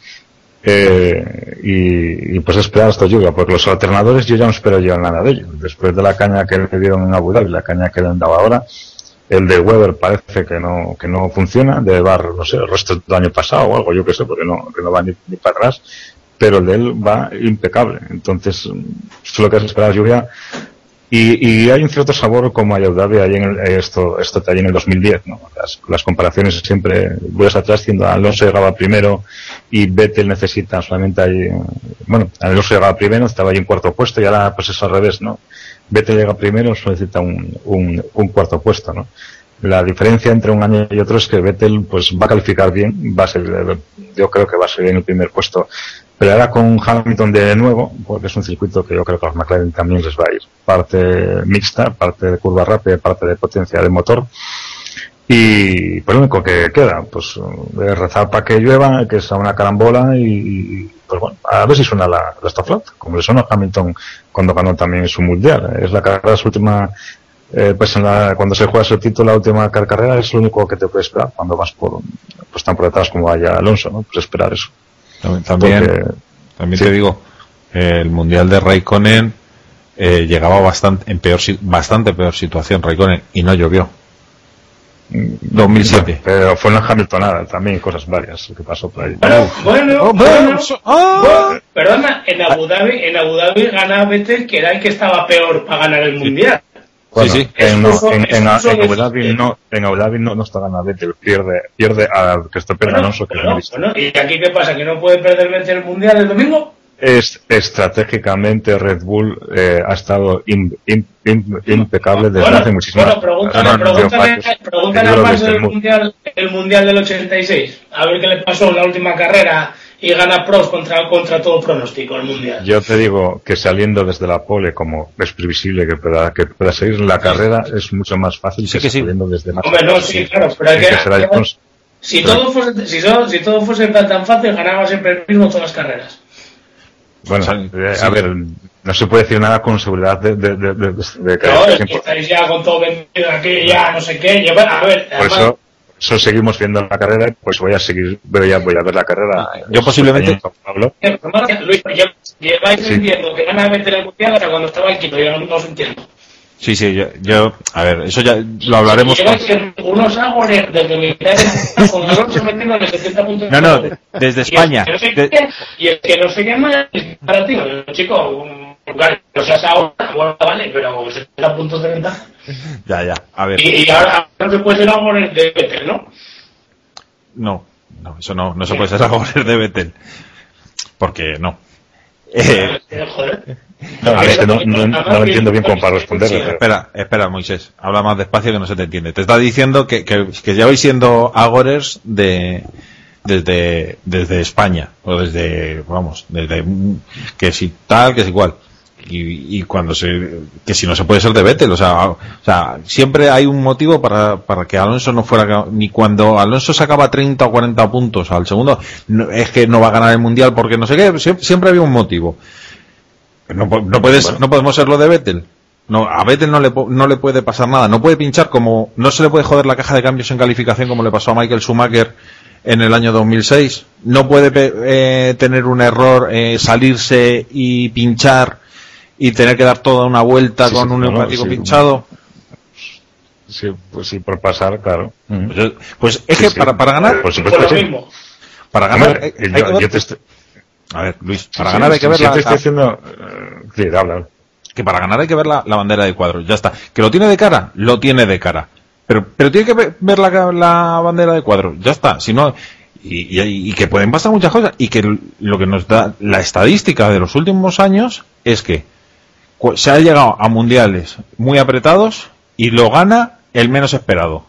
Eh, y, y pues esperar hasta lluvia, porque los alternadores yo ya no espero yo nada de ellos. Después de la caña que le dieron en Abu Dhabi, la caña que le han dado ahora, el de Weber parece que no, que no funciona, de bar, no sé, el resto del año pasado o algo, yo que sé, porque no, que no va ni, ni para atrás, pero el de él va impecable. Entonces, solo que es esperar lluvia. Y, y hay un cierto sabor como a Abu Dhabi ahí en el, eh, esto, esto en el 2010, ¿no? Las, las comparaciones siempre, vuelves atrás diciendo Alonso llegaba primero y Vettel necesita solamente ahí, bueno, Alonso llegaba primero, estaba ahí en cuarto puesto y ahora pues es al revés, ¿no? Vettel llega primero, solo necesita un, un, un cuarto puesto, ¿no? La diferencia entre un año y otro es que Vettel pues va a calificar bien, va a ser, yo creo que va a ser en el primer puesto. Pero ahora con Hamilton de nuevo, porque es un circuito que yo creo que a los McLaren también les va a ir. Parte mixta, parte de curva rápida, parte de potencia de motor. Y pues lo único que queda, pues eh, rezar para que llueva, que sea una carambola y, pues bueno, a ver si suena la, la Stop como le sonó Hamilton cuando ganó también su mundial. Es la carrera, su última, eh, pues en la, cuando se juega su título, la última car- carrera, es lo único que te puede esperar cuando vas por, pues tan por detrás como vaya Alonso, ¿no? Pues esperar eso. También, también, Porque- también sí. te digo, eh, el mundial de Raikkonen eh, llegaba bastante en peor si- bastante peor situación Raikkonen y no llovió. 2007. Pero fue una Hamiltonada también, cosas varias que pasó por ahí. Bueno, bueno, Oh, bueno, ah. bueno, perdona, en Abu Dhabi, en Abu Dhabi ganaba Vettel, que era el que estaba peor para ganar el mundial. Bueno, sí. En, no, Expuso- en, en, expuso en Abu no, en Abu Dhabi no, no está ganando Vettel, pierde, pierde a Christopher Bueno, Alonso, que bueno, es bueno, ¿y aquí qué pasa? ¿Que no puede perder Vettel el mundial el domingo? es estratégicamente Red Bull eh, ha estado im- im- im- impecable desde Bueno, hace muchísimas bueno, pregúntale, no, no, no, pregúntale, pregúntale a Max del mu- mundial, el mundial del 86. A ver qué le pasó en la última carrera y gana pros contra, contra todo pronóstico el mundial. Yo te digo que saliendo desde la pole, como es previsible que pueda, que pueda seguir la carrera, es mucho más fácil Sí que, que sí. saliendo desde la Hombre, no, sí, claro, pero hay que que-. Si todo fuese, si, so- si todo fuese tan, tan fácil, ganaba siempre el mismo todas las carreras. Bueno, eh, a ver, no se puede decir nada con seguridad de, de, de, de- de que No, es que 100%. estáis ya con todo vendido aquí, ya no sé qué. Yo, a ver, Por además, eso, eso seguimos viendo la carrera, pues voy a seguir, voy a, voy a ver la carrera. Yo posiblemente- Paulo. eh, Luis, lle- lleváis Sí. que gana Vettel el mundial hasta cuando estaba el quinto, yo no, os entiendo. Sí, sí, yo, yo- a ver, eso ya lo hablaremos. Unos árboles desde militares con Alonso metiendo en el 70 puntos. No, no, desde España. Y el que no sé De- qué, y el que no sé qué más es para ti, chico, un- claro, o sea, ahora, bueno, vale, pero 70 puntos de ventaja. Ya, ya, a ver. Y, y ahora no se puede ser árboles de Vettel, ¿no? No, no, eso no, no se puede ser algo de Vettel. Porque no. Eh, Eh, Joder. No, a ver, que no, no, no lo entiendo bien como para responderle. pero- espera, espera, Moisés. Habla más despacio que no se te entiende. Te está diciendo que, que, que lleváis siendo agores de desde desde España o desde vamos desde que si tal que si igual y, y cuando se que si no se puede ser de Vettel o sea o sea siempre hay un motivo para, para que Alonso no fuera ni cuando Alonso sacaba 30 o 40 puntos al segundo no- es que no va a ganar el mundial porque no sé qué siempre, siempre había un motivo no, no puedes Bueno. no podemos ser lo de Vettel no, a Vettel no le, no le puede pasar nada. No puede pinchar como. No se le puede joder la caja de cambios en calificación como le pasó a Michael Schumacher en el año 2006. No puede eh, tener un error, eh, salirse y pinchar y tener que dar toda una vuelta Sí, con sí, un neumático sí. pinchado. Sí, pues sí, por pasar, claro. Pues, yo- pues es Sí, que sí. para, para ganar, Por Por supuesto lo que sí. mismo. para ganar, Hombre, hay- hay yo- que ver- yo te estoy- a ver, Luis, para sí, ganar hay que ver sí, la, te estoy diciendo, eh, sí, habla. que para ganar hay que ver la, la bandera de cuadros. Ya está. Que lo tiene de cara, lo tiene de cara. pero, pero tiene que ver la, la bandera de cuadro, ya está, si no, y, y- y que pueden pasar muchas cosas, y que lo que nos da la estadística de los últimos años es que se ha llegado a mundiales muy apretados y lo gana el menos esperado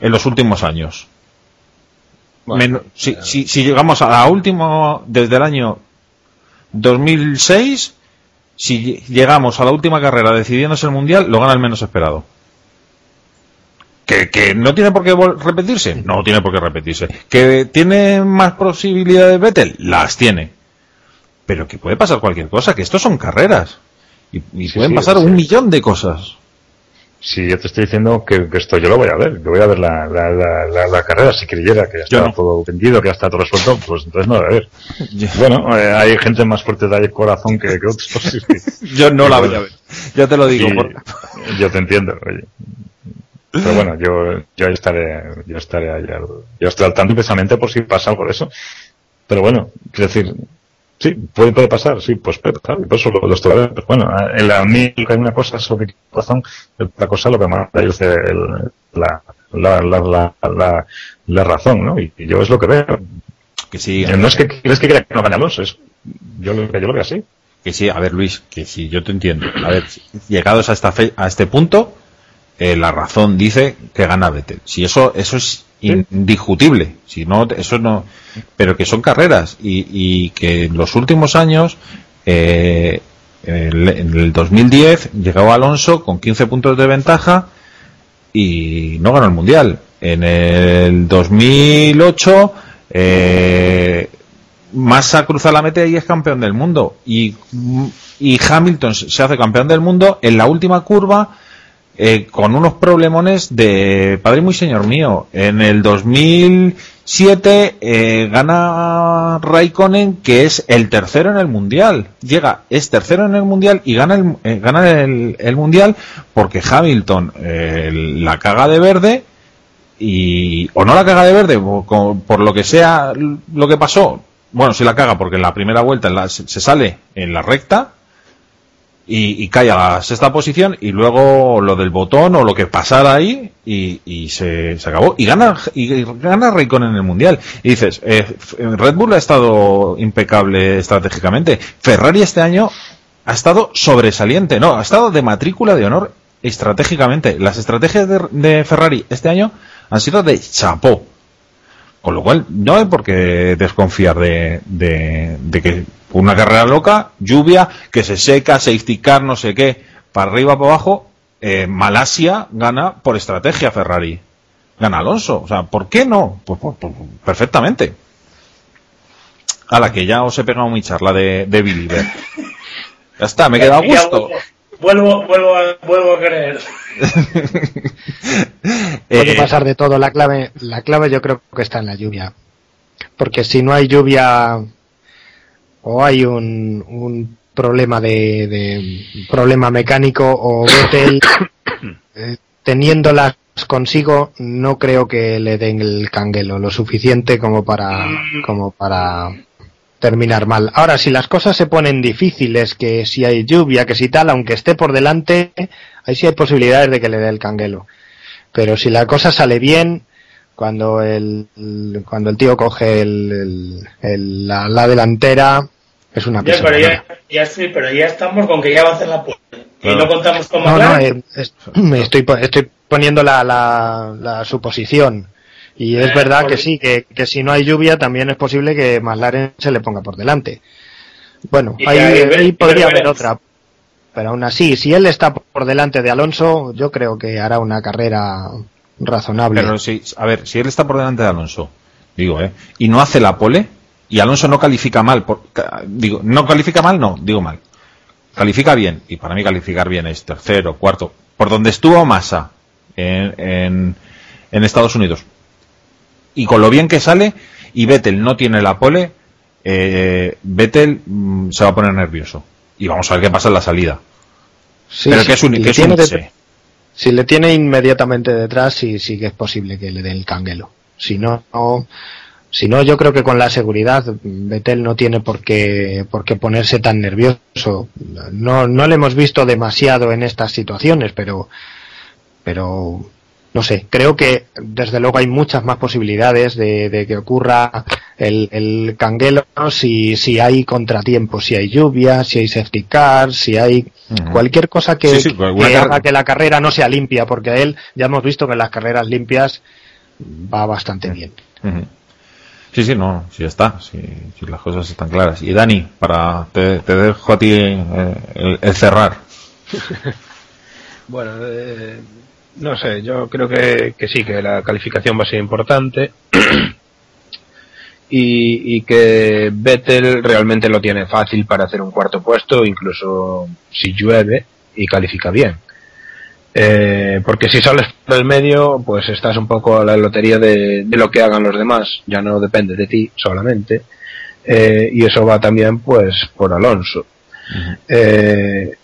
en los últimos años. Men- si, si, si llegamos a la última, desde el año 2006, si lle- llegamos a la última carrera decidiéndose el mundial, lo gana el menos esperado. ¿Que, que no tiene por qué repetirse? No tiene por qué repetirse. ¿Que tiene más posibilidades Vettel? Las tiene. Pero que puede pasar cualquier cosa, que estos son carreras. Y, y Sí, pueden sí, pasar sí. un millón de cosas. Si yo te estoy diciendo que, que esto yo lo voy a ver, que voy a ver la, la, la, carrera, si creyera que ya Yo está no. todo vendido, que ya está todo resuelto, pues entonces no lo voy a ver. Bueno, eh, hay gente más fuerte de corazón que, que otros. Yo no la voy a ver. Ya te lo digo. por- Yo te entiendo, oye. Pero bueno, yo, yo ahí estaré, yo estaré ahí al, yo estaré al tanto precisamente por si pasa algo de eso. Pero bueno, quiero decir, sí, puede, puede pasar, sí, pues puede pasar, y por eso lo, lo. Pero bueno, en la, mí hay una cosa sobre razón, otra cosa lo que más da es el- la, la, la, la, la, la razón, ¿no? Y, y yo es lo que veo. Que sí, No es que crees que quiera que no gane Alonso, es, yo lo, yo lo veo así. Que sí, a ver Luis, que sí, yo te entiendo. A ver, llegados a esta fe- a este punto, eh, la razón dice que gana Vettel. Si eso, eso es indiscutible. Si no, eso no, pero que son carreras y, y que en los últimos años, eh, en el 2010 llegó Alonso con 15 puntos de ventaja y no ganó el mundial. En el 2008, eh, Massa cruza la meta y es campeón del mundo. Y, y Hamilton se hace campeón del mundo en la última curva eh, con unos problemones de padre muy señor mío. En el 2007 eh, gana Raikkonen, que es el tercero en el mundial. Llega, es tercero en el mundial y gana el, eh, gana el, el mundial porque Hamilton eh, la caga de verde y o no la caga de verde por lo que sea lo que pasó bueno si la caga porque en la primera vuelta se sale en la recta y, y cae a la sexta posición y luego lo del botón o lo que pasara ahí y, se, acabó. Y gana y gana Raikkonen en el mundial. Y dices eh, F- Red Bull ha estado impecable estratégicamente. Ferrari este año ha estado sobresaliente. No ha estado de matrícula de honor estratégicamente. Las estrategias de, de Ferrari este año han sido de chapó. Con lo cual, no hay por qué desconfiar de, de, de que una carrera loca, lluvia, que se seca, safety car, no sé qué, para arriba, para abajo, eh, Malasia gana por estrategia Ferrari. Gana Alonso. O sea, ¿por qué no? Pues, pues, pues, perfectamente. A la que ya os he pegado mi charla de, de Believer. Ya está, me he quedado a gusto. Vuelvo, vuelvo, a, vuelvo a creer. Puede Eh, pasar de todo. La clave, la clave yo creo que está en la lluvia. Porque si no hay lluvia o hay un, un problema de, de- problema mecánico o Vettel eh, teniéndolas consigo no creo que le den el canguelo lo suficiente como para como para terminar mal. Ahora, si las cosas se ponen difíciles, que si hay lluvia, que si tal, aunque esté por delante, ahí sí hay posibilidades de que le dé el canguelo. Pero si la cosa sale bien, cuando el, cuando el tío coge el, el- el- la, la delantera, es una Ya, pero ya, ya estoy, pero ya estamos con que ya va a hacer la puerta. Y no contamos con No, no, eh, es- estoy, estoy poniendo la, la, la suposición. Y es Eh, verdad que sí, que, que si no hay lluvia también es posible que McLaren se le ponga por delante. Bueno, ahí, ahí podría haber otra. Pero aún así, si él está por delante de Alonso, yo creo que hará una carrera razonable. Pero si, a ver, si él está por delante de Alonso, digo, ¿eh? Y no hace la pole, y Alonso no califica mal, por- digo, no califica mal, no, digo mal. Califica bien, y para mí calificar bien es tercero, cuarto, por donde estuvo Massa en, en, en Estados Unidos. Y con lo bien que sale, y Vettel no tiene la pole, eh, Vettel mm, se va a poner nervioso. Y vamos a ver qué pasa en la salida. Sí, Pero que es un, que es un. Si le tiene inmediatamente detrás, sí, sí que es posible que le dé el canguelo. Si no, no- si no, yo creo que con la seguridad, Betel no tiene por qué, por qué ponerse tan nervioso. No, no le hemos visto demasiado en estas situaciones, pero, pero no sé, creo que desde luego hay muchas más posibilidades de, que ocurra el, el canguelo si, si hay contratiempos, si hay lluvia, si hay safety car, si hay cualquier cosa que, haga que la carrera no sea limpia, porque a él ya hemos visto que en las carreras limpias va bastante bien. Sí, sí, no, sí está, sí, las cosas están claras. Y Dani, para te, dejo a ti eh, el, cerrar. bueno, eh, no sé, yo creo que, sí, que la calificación va a ser importante. y, y, que Vettel realmente lo tiene fácil para hacer un cuarto puesto, incluso si llueve y califica bien. Eh, porque si sales por el medio, pues estás un poco a la lotería de, lo que hagan los demás, ya no depende de ti solamente. Eh, y eso va también, pues, por Alonso. eh,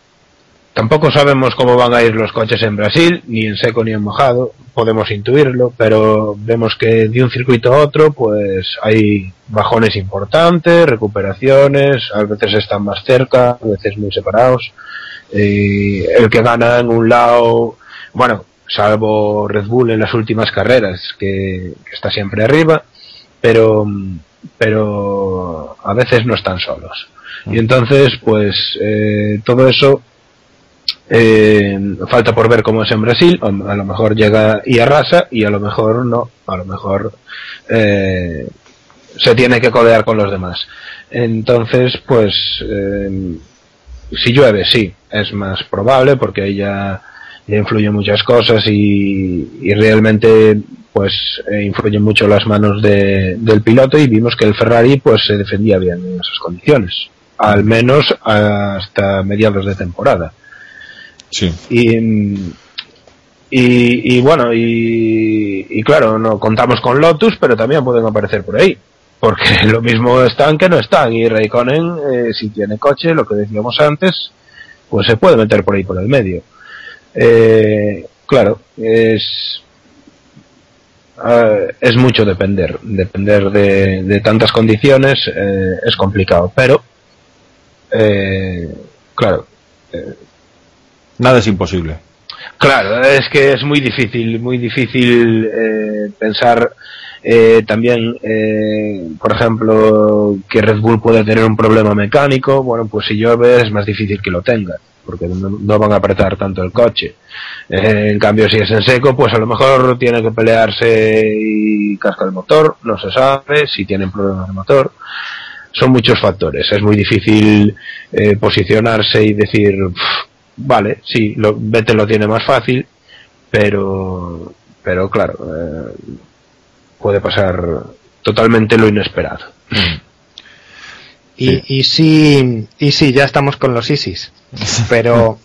tampoco sabemos cómo van a ir los coches en Brasil, ni en seco ni en mojado, podemos intuirlo, pero vemos que de un circuito a otro, pues hay bajones importantes, recuperaciones, a veces están más cerca, a veces muy separados. El que gana en un lado, bueno, salvo Red Bull en las últimas carreras, que, está siempre arriba, pero, pero a veces no están solos. Y entonces, pues, eh, todo eso eh, falta por ver cómo es en Brasil. A lo mejor llega y arrasa, y a lo mejor no. A lo mejor eh, se tiene que codear con los demás. Entonces, pues, si llueve, sí, es más probable porque ahí ya, influyen muchas cosas y, realmente pues eh, influyen mucho las manos del piloto y vimos que el Ferrari pues se defendía bien en esas condiciones, al menos hasta mediados de temporada. Sí. Y, y, bueno, y, claro, no contamos con Lotus, pero también pueden aparecer por ahí. Porque lo mismo están que no están. Y Raikkonen eh, si tiene coche lo que decíamos antes pues se puede meter por ahí por el medio. Eh, claro es eh, es mucho depender depender de, tantas condiciones es complicado. Pero claro nada es imposible claro es que es muy difícil muy difícil pensar eh, también, eh, por ejemplo, que Red Bull puede tener un problema mecánico, bueno, pues si llueve es más difícil que lo tenga, porque no, van a apretar tanto el coche. Eh, en cambio, si es en seco, pues a lo mejor tiene que pelearse y casca el motor, no se sabe si tienen problemas de motor. Son muchos factores, es muy difícil posicionarse y decir, vale, sí, lo, Vettel lo tiene más fácil, pero, pero claro, puede pasar totalmente lo inesperado. Y, y sí, y sí, ya estamos con los ISIS. Pero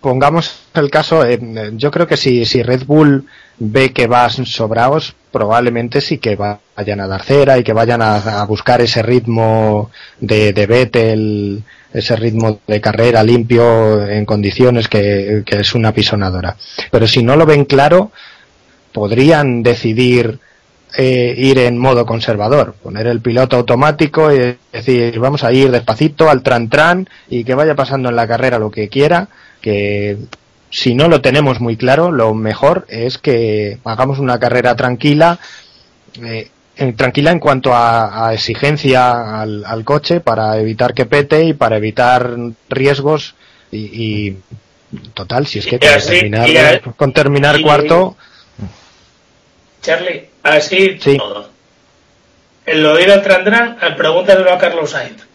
pongamos el caso, eh, yo creo que si, si Red Bull ve que vas sobraos, probablemente sí que vayan a dar cera y que vayan a, buscar ese ritmo de, de Vettel, ese ritmo de carrera limpio en condiciones que, que es una pisonadora. Pero si no lo ven claro, podrían decidir eh, ir en modo conservador, poner el piloto automático y decir, vamos a ir despacito al tran tran y que vaya pasando en la carrera lo que quiera, que si no lo tenemos muy claro, lo mejor es que hagamos una carrera tranquila, eh, tranquila en cuanto a, exigencia al, coche para evitar que pete y para evitar riesgos y, total, si es que con terminar, con terminar cuarto Charlie, así todo. En lo de ir al Trandran, pregúntale a Carlos Sainz.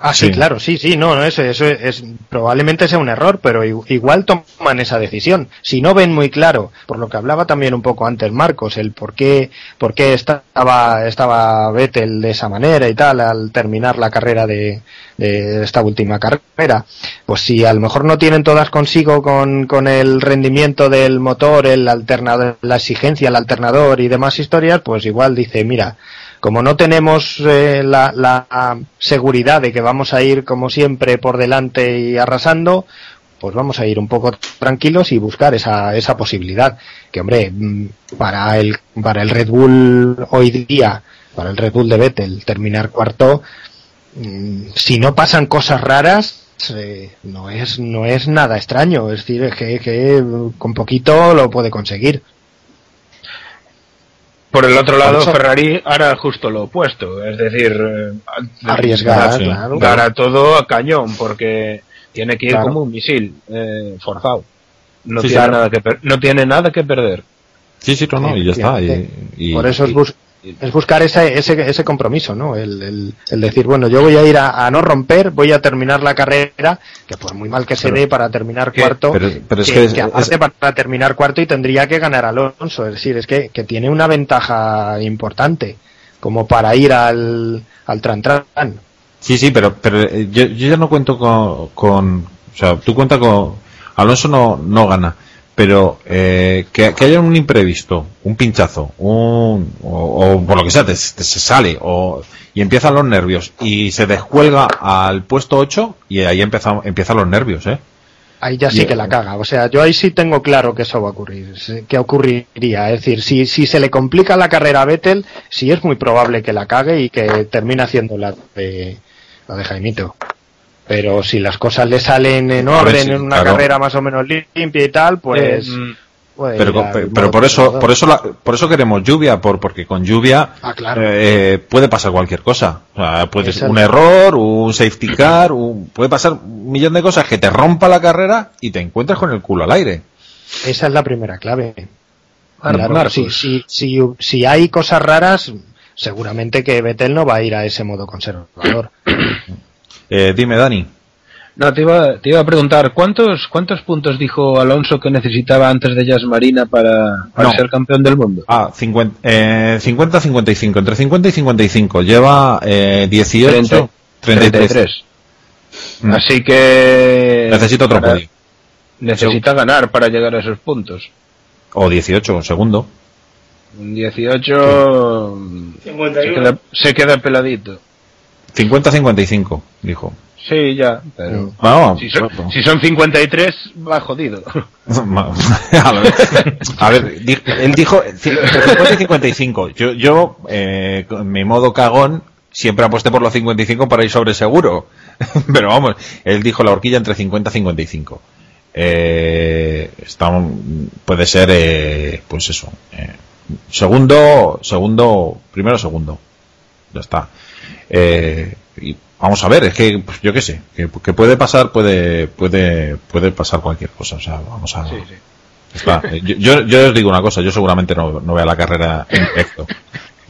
Ah, sí, claro, sí, sí, no, no eso, eso es, probablemente sea un error, pero igual toman esa decisión. Si no ven muy claro, por lo que hablaba también un poco antes Marcos, el por qué, por qué estaba, estaba Vettel de esa manera y tal al terminar la carrera de, de esta última carrera, pues si a lo mejor no tienen todas consigo con, con el rendimiento del motor, el alternador, la exigencia, el alternador y demás historias, pues igual dice, mira, como no tenemos eh, la, seguridad de que vamos a ir como siempre por delante y arrasando, pues vamos a ir un poco tranquilos y buscar esa, esa posibilidad. Que hombre, mm, para el, para el Red Bull hoy día, para el Red Bull de Vettel, terminar cuarto, mm, si no pasan cosas raras, eh, no es, no es nada extraño. Es decir, que, que con poquito lo puede conseguir. Por el otro lado, Ferrari hará justo lo opuesto, es decir, eh, arriesgar, sí. claro. dará todo a cañón, porque tiene que ir claro. como un misil eh, forzado. No, sí, tiene claro. nada que no tiene nada que perder. Sí, sí, no, no, y ya está. Y, y, Por eso es, bus es buscar ese, ese, ese compromiso, ¿no? El, el, el, decir, bueno, yo voy a ir a, a, no romper, voy a terminar la carrera, que por muy mal que se dé para terminar cuarto, pero, pero es que, que, es, que aparte es... para terminar cuarto y tendría que ganar Alonso, es decir, es que, que tiene una ventaja importante como para ir al, al tran, tran. Sí, sí, pero, pero yo, yo ya no cuento con, con, o sea, tú cuentas con, Alonso no, no gana pero eh, que, que, haya un imprevisto, un pinchazo, un, o, o por lo que sea, te, te, se sale, o, y empiezan los nervios, y se descuelga al puesto 8, y ahí empieza, empiezan los nervios, ¿eh? Ahí ya sí que la caga. O sea, yo ahí sí tengo claro que eso va a ocurrir. ¿Qué ocurriría? Es decir, si, si se le complica la carrera a Vettel, sí es muy probable que la cague y que termine haciendo la de, la de Jaimito. Pero si las cosas le salen en orden, en una claro. carrera más o menos limpia y tal, pues... Eh, pero, ir al pero, modo por eso por eso la- por eso queremos lluvia por porque con lluvia Ah, claro. eh, puede pasar cualquier cosa o sea, puede ser un error un safety car un- puede pasar un millón de cosas que te rompa la carrera y te encuentres con el culo al aire Esa es la primera clave. Si, pues. si, si, si hay cosas raras, seguramente que Vettel no va a ir a ese modo conservador. Eh, dime Dani No, te iba, te iba a preguntar, ¿cuántos, ¿cuántos puntos dijo Alonso que necesitaba antes de Jazz Marina para, para No. ser campeón del mundo? ah 50 eh, 50 55 entre 50 y 55 lleva eh, 18 30, 33 33. Mm. Así que... necesito otro para- podio Necesita ganar para llegar a esos puntos. o 18 segundo Un 18 se 51. queda, se queda peladito. 50 55 dijo Sí, ya, pero... Vamos, Si son, si son 53, va jodido. a ver, a ver, él dijo entre 50 y 55. Yo, yo eh, con mi modo cagón, siempre aposté por los 55 para ir sobre seguro. Pero vamos, él dijo la horquilla entre 50 y 55. Eh, está, puede ser, eh, pues eso. eh, segundo, segundo, primero segundo. Ya está. Eh, y vamos a ver, es que pues, yo qué sé, que, que puede pasar, puede, puede, puede pasar cualquier cosa. O sea, vamos a. Está. Eh, Yo, yo, yo os digo una cosa, yo seguramente no, no vea la carrera en directo.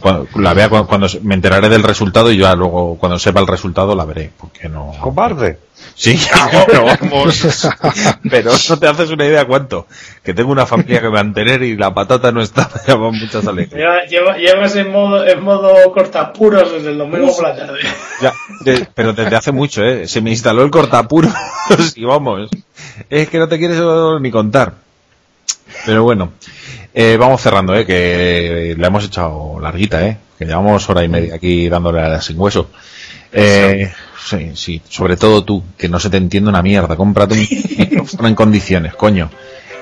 Cuando, la vea cuando, cuando me enteraré del resultado y ya luego cuando sepa el resultado la veré, porque no. Cobarde. Sí, pero vamos. Pero no te haces una idea cuánto. Que tengo una familia que mantener y la patata no está, me llama muchas alegrías. Lleva- lleva- llevas en modo, en modo cortapuros desde el domingo por la tarde. Ya, de- pero desde hace mucho, ¿eh? Se me instaló el cortapuros y vamos. Es que no te quieres ni contar. Pero bueno, eh, vamos cerrando, ¿eh? Que la hemos echado larguita, ¿eh? Que llevamos hora y media aquí dándole a la sin hueso. Eh, sí, sí, sobre todo tú, que no se te entiende una mierda. Cómprate un micrófono en condiciones, coño.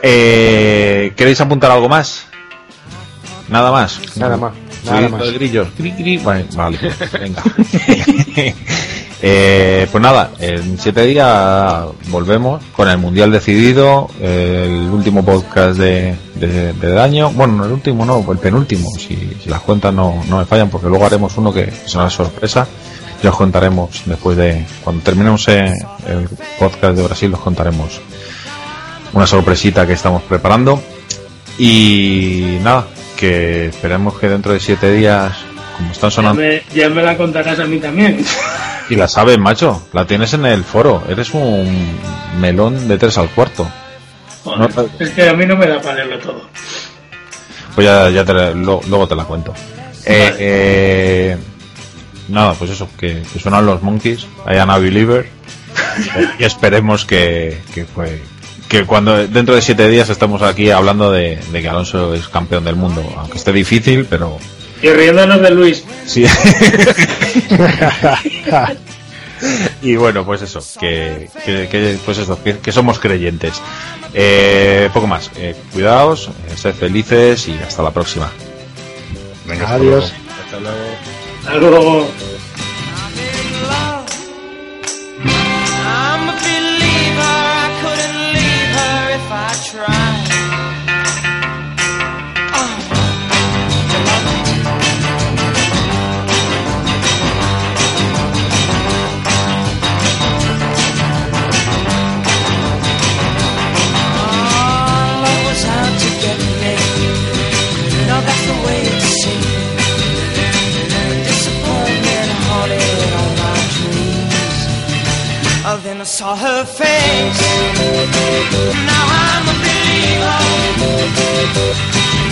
Eh, ¿Queréis apuntar algo más? Nada más. Nada más. Nada más. los grillos. Cri, cri. Vale, vale, venga. Eh, pues nada, en siete días volvemos con el mundial decidido, el último podcast de, de- año. Bueno, no el último, no, el penúltimo, si, las cuentas no, no me fallan, porque luego haremos uno que será sorpresa. Ya os contaremos después de cuando terminemos eh, el podcast de Brasil, os contaremos una sorpresita que estamos preparando. Y nada, que esperemos que dentro de siete días, como están Ya sonando. me, ya me la contarás a mí también. Y la sabes, macho. La tienes en el foro. Eres un melón de tres al cuarto. Joder, No, es que a mí no me da para leerlo todo. Pues ya, ya te la- lo- luego te la cuento. Eh, eh, nada, pues eso, que, que suenan los Monkeys, I am a believer. y esperemos que, que fue que cuando dentro de siete días estamos aquí hablando de, de que Alonso es campeón del mundo, aunque esté difícil, pero Y riéndonos de Luis. sí. y bueno, pues eso, que, que- que- pues eso, que, que somos creyentes. Eh, poco más, eh, cuidaos, eh, sed felices y hasta la próxima. Venga, hasta Adiós. luego. Hasta luego. I'm a When I saw her face. Now I'm a believer,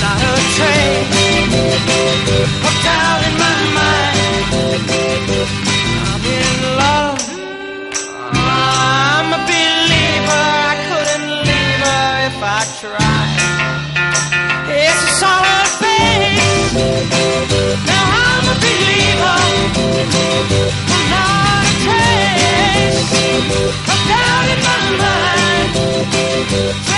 not a trace. Hooked out in my mind, I'm in love. I'm a I'm down in my mind.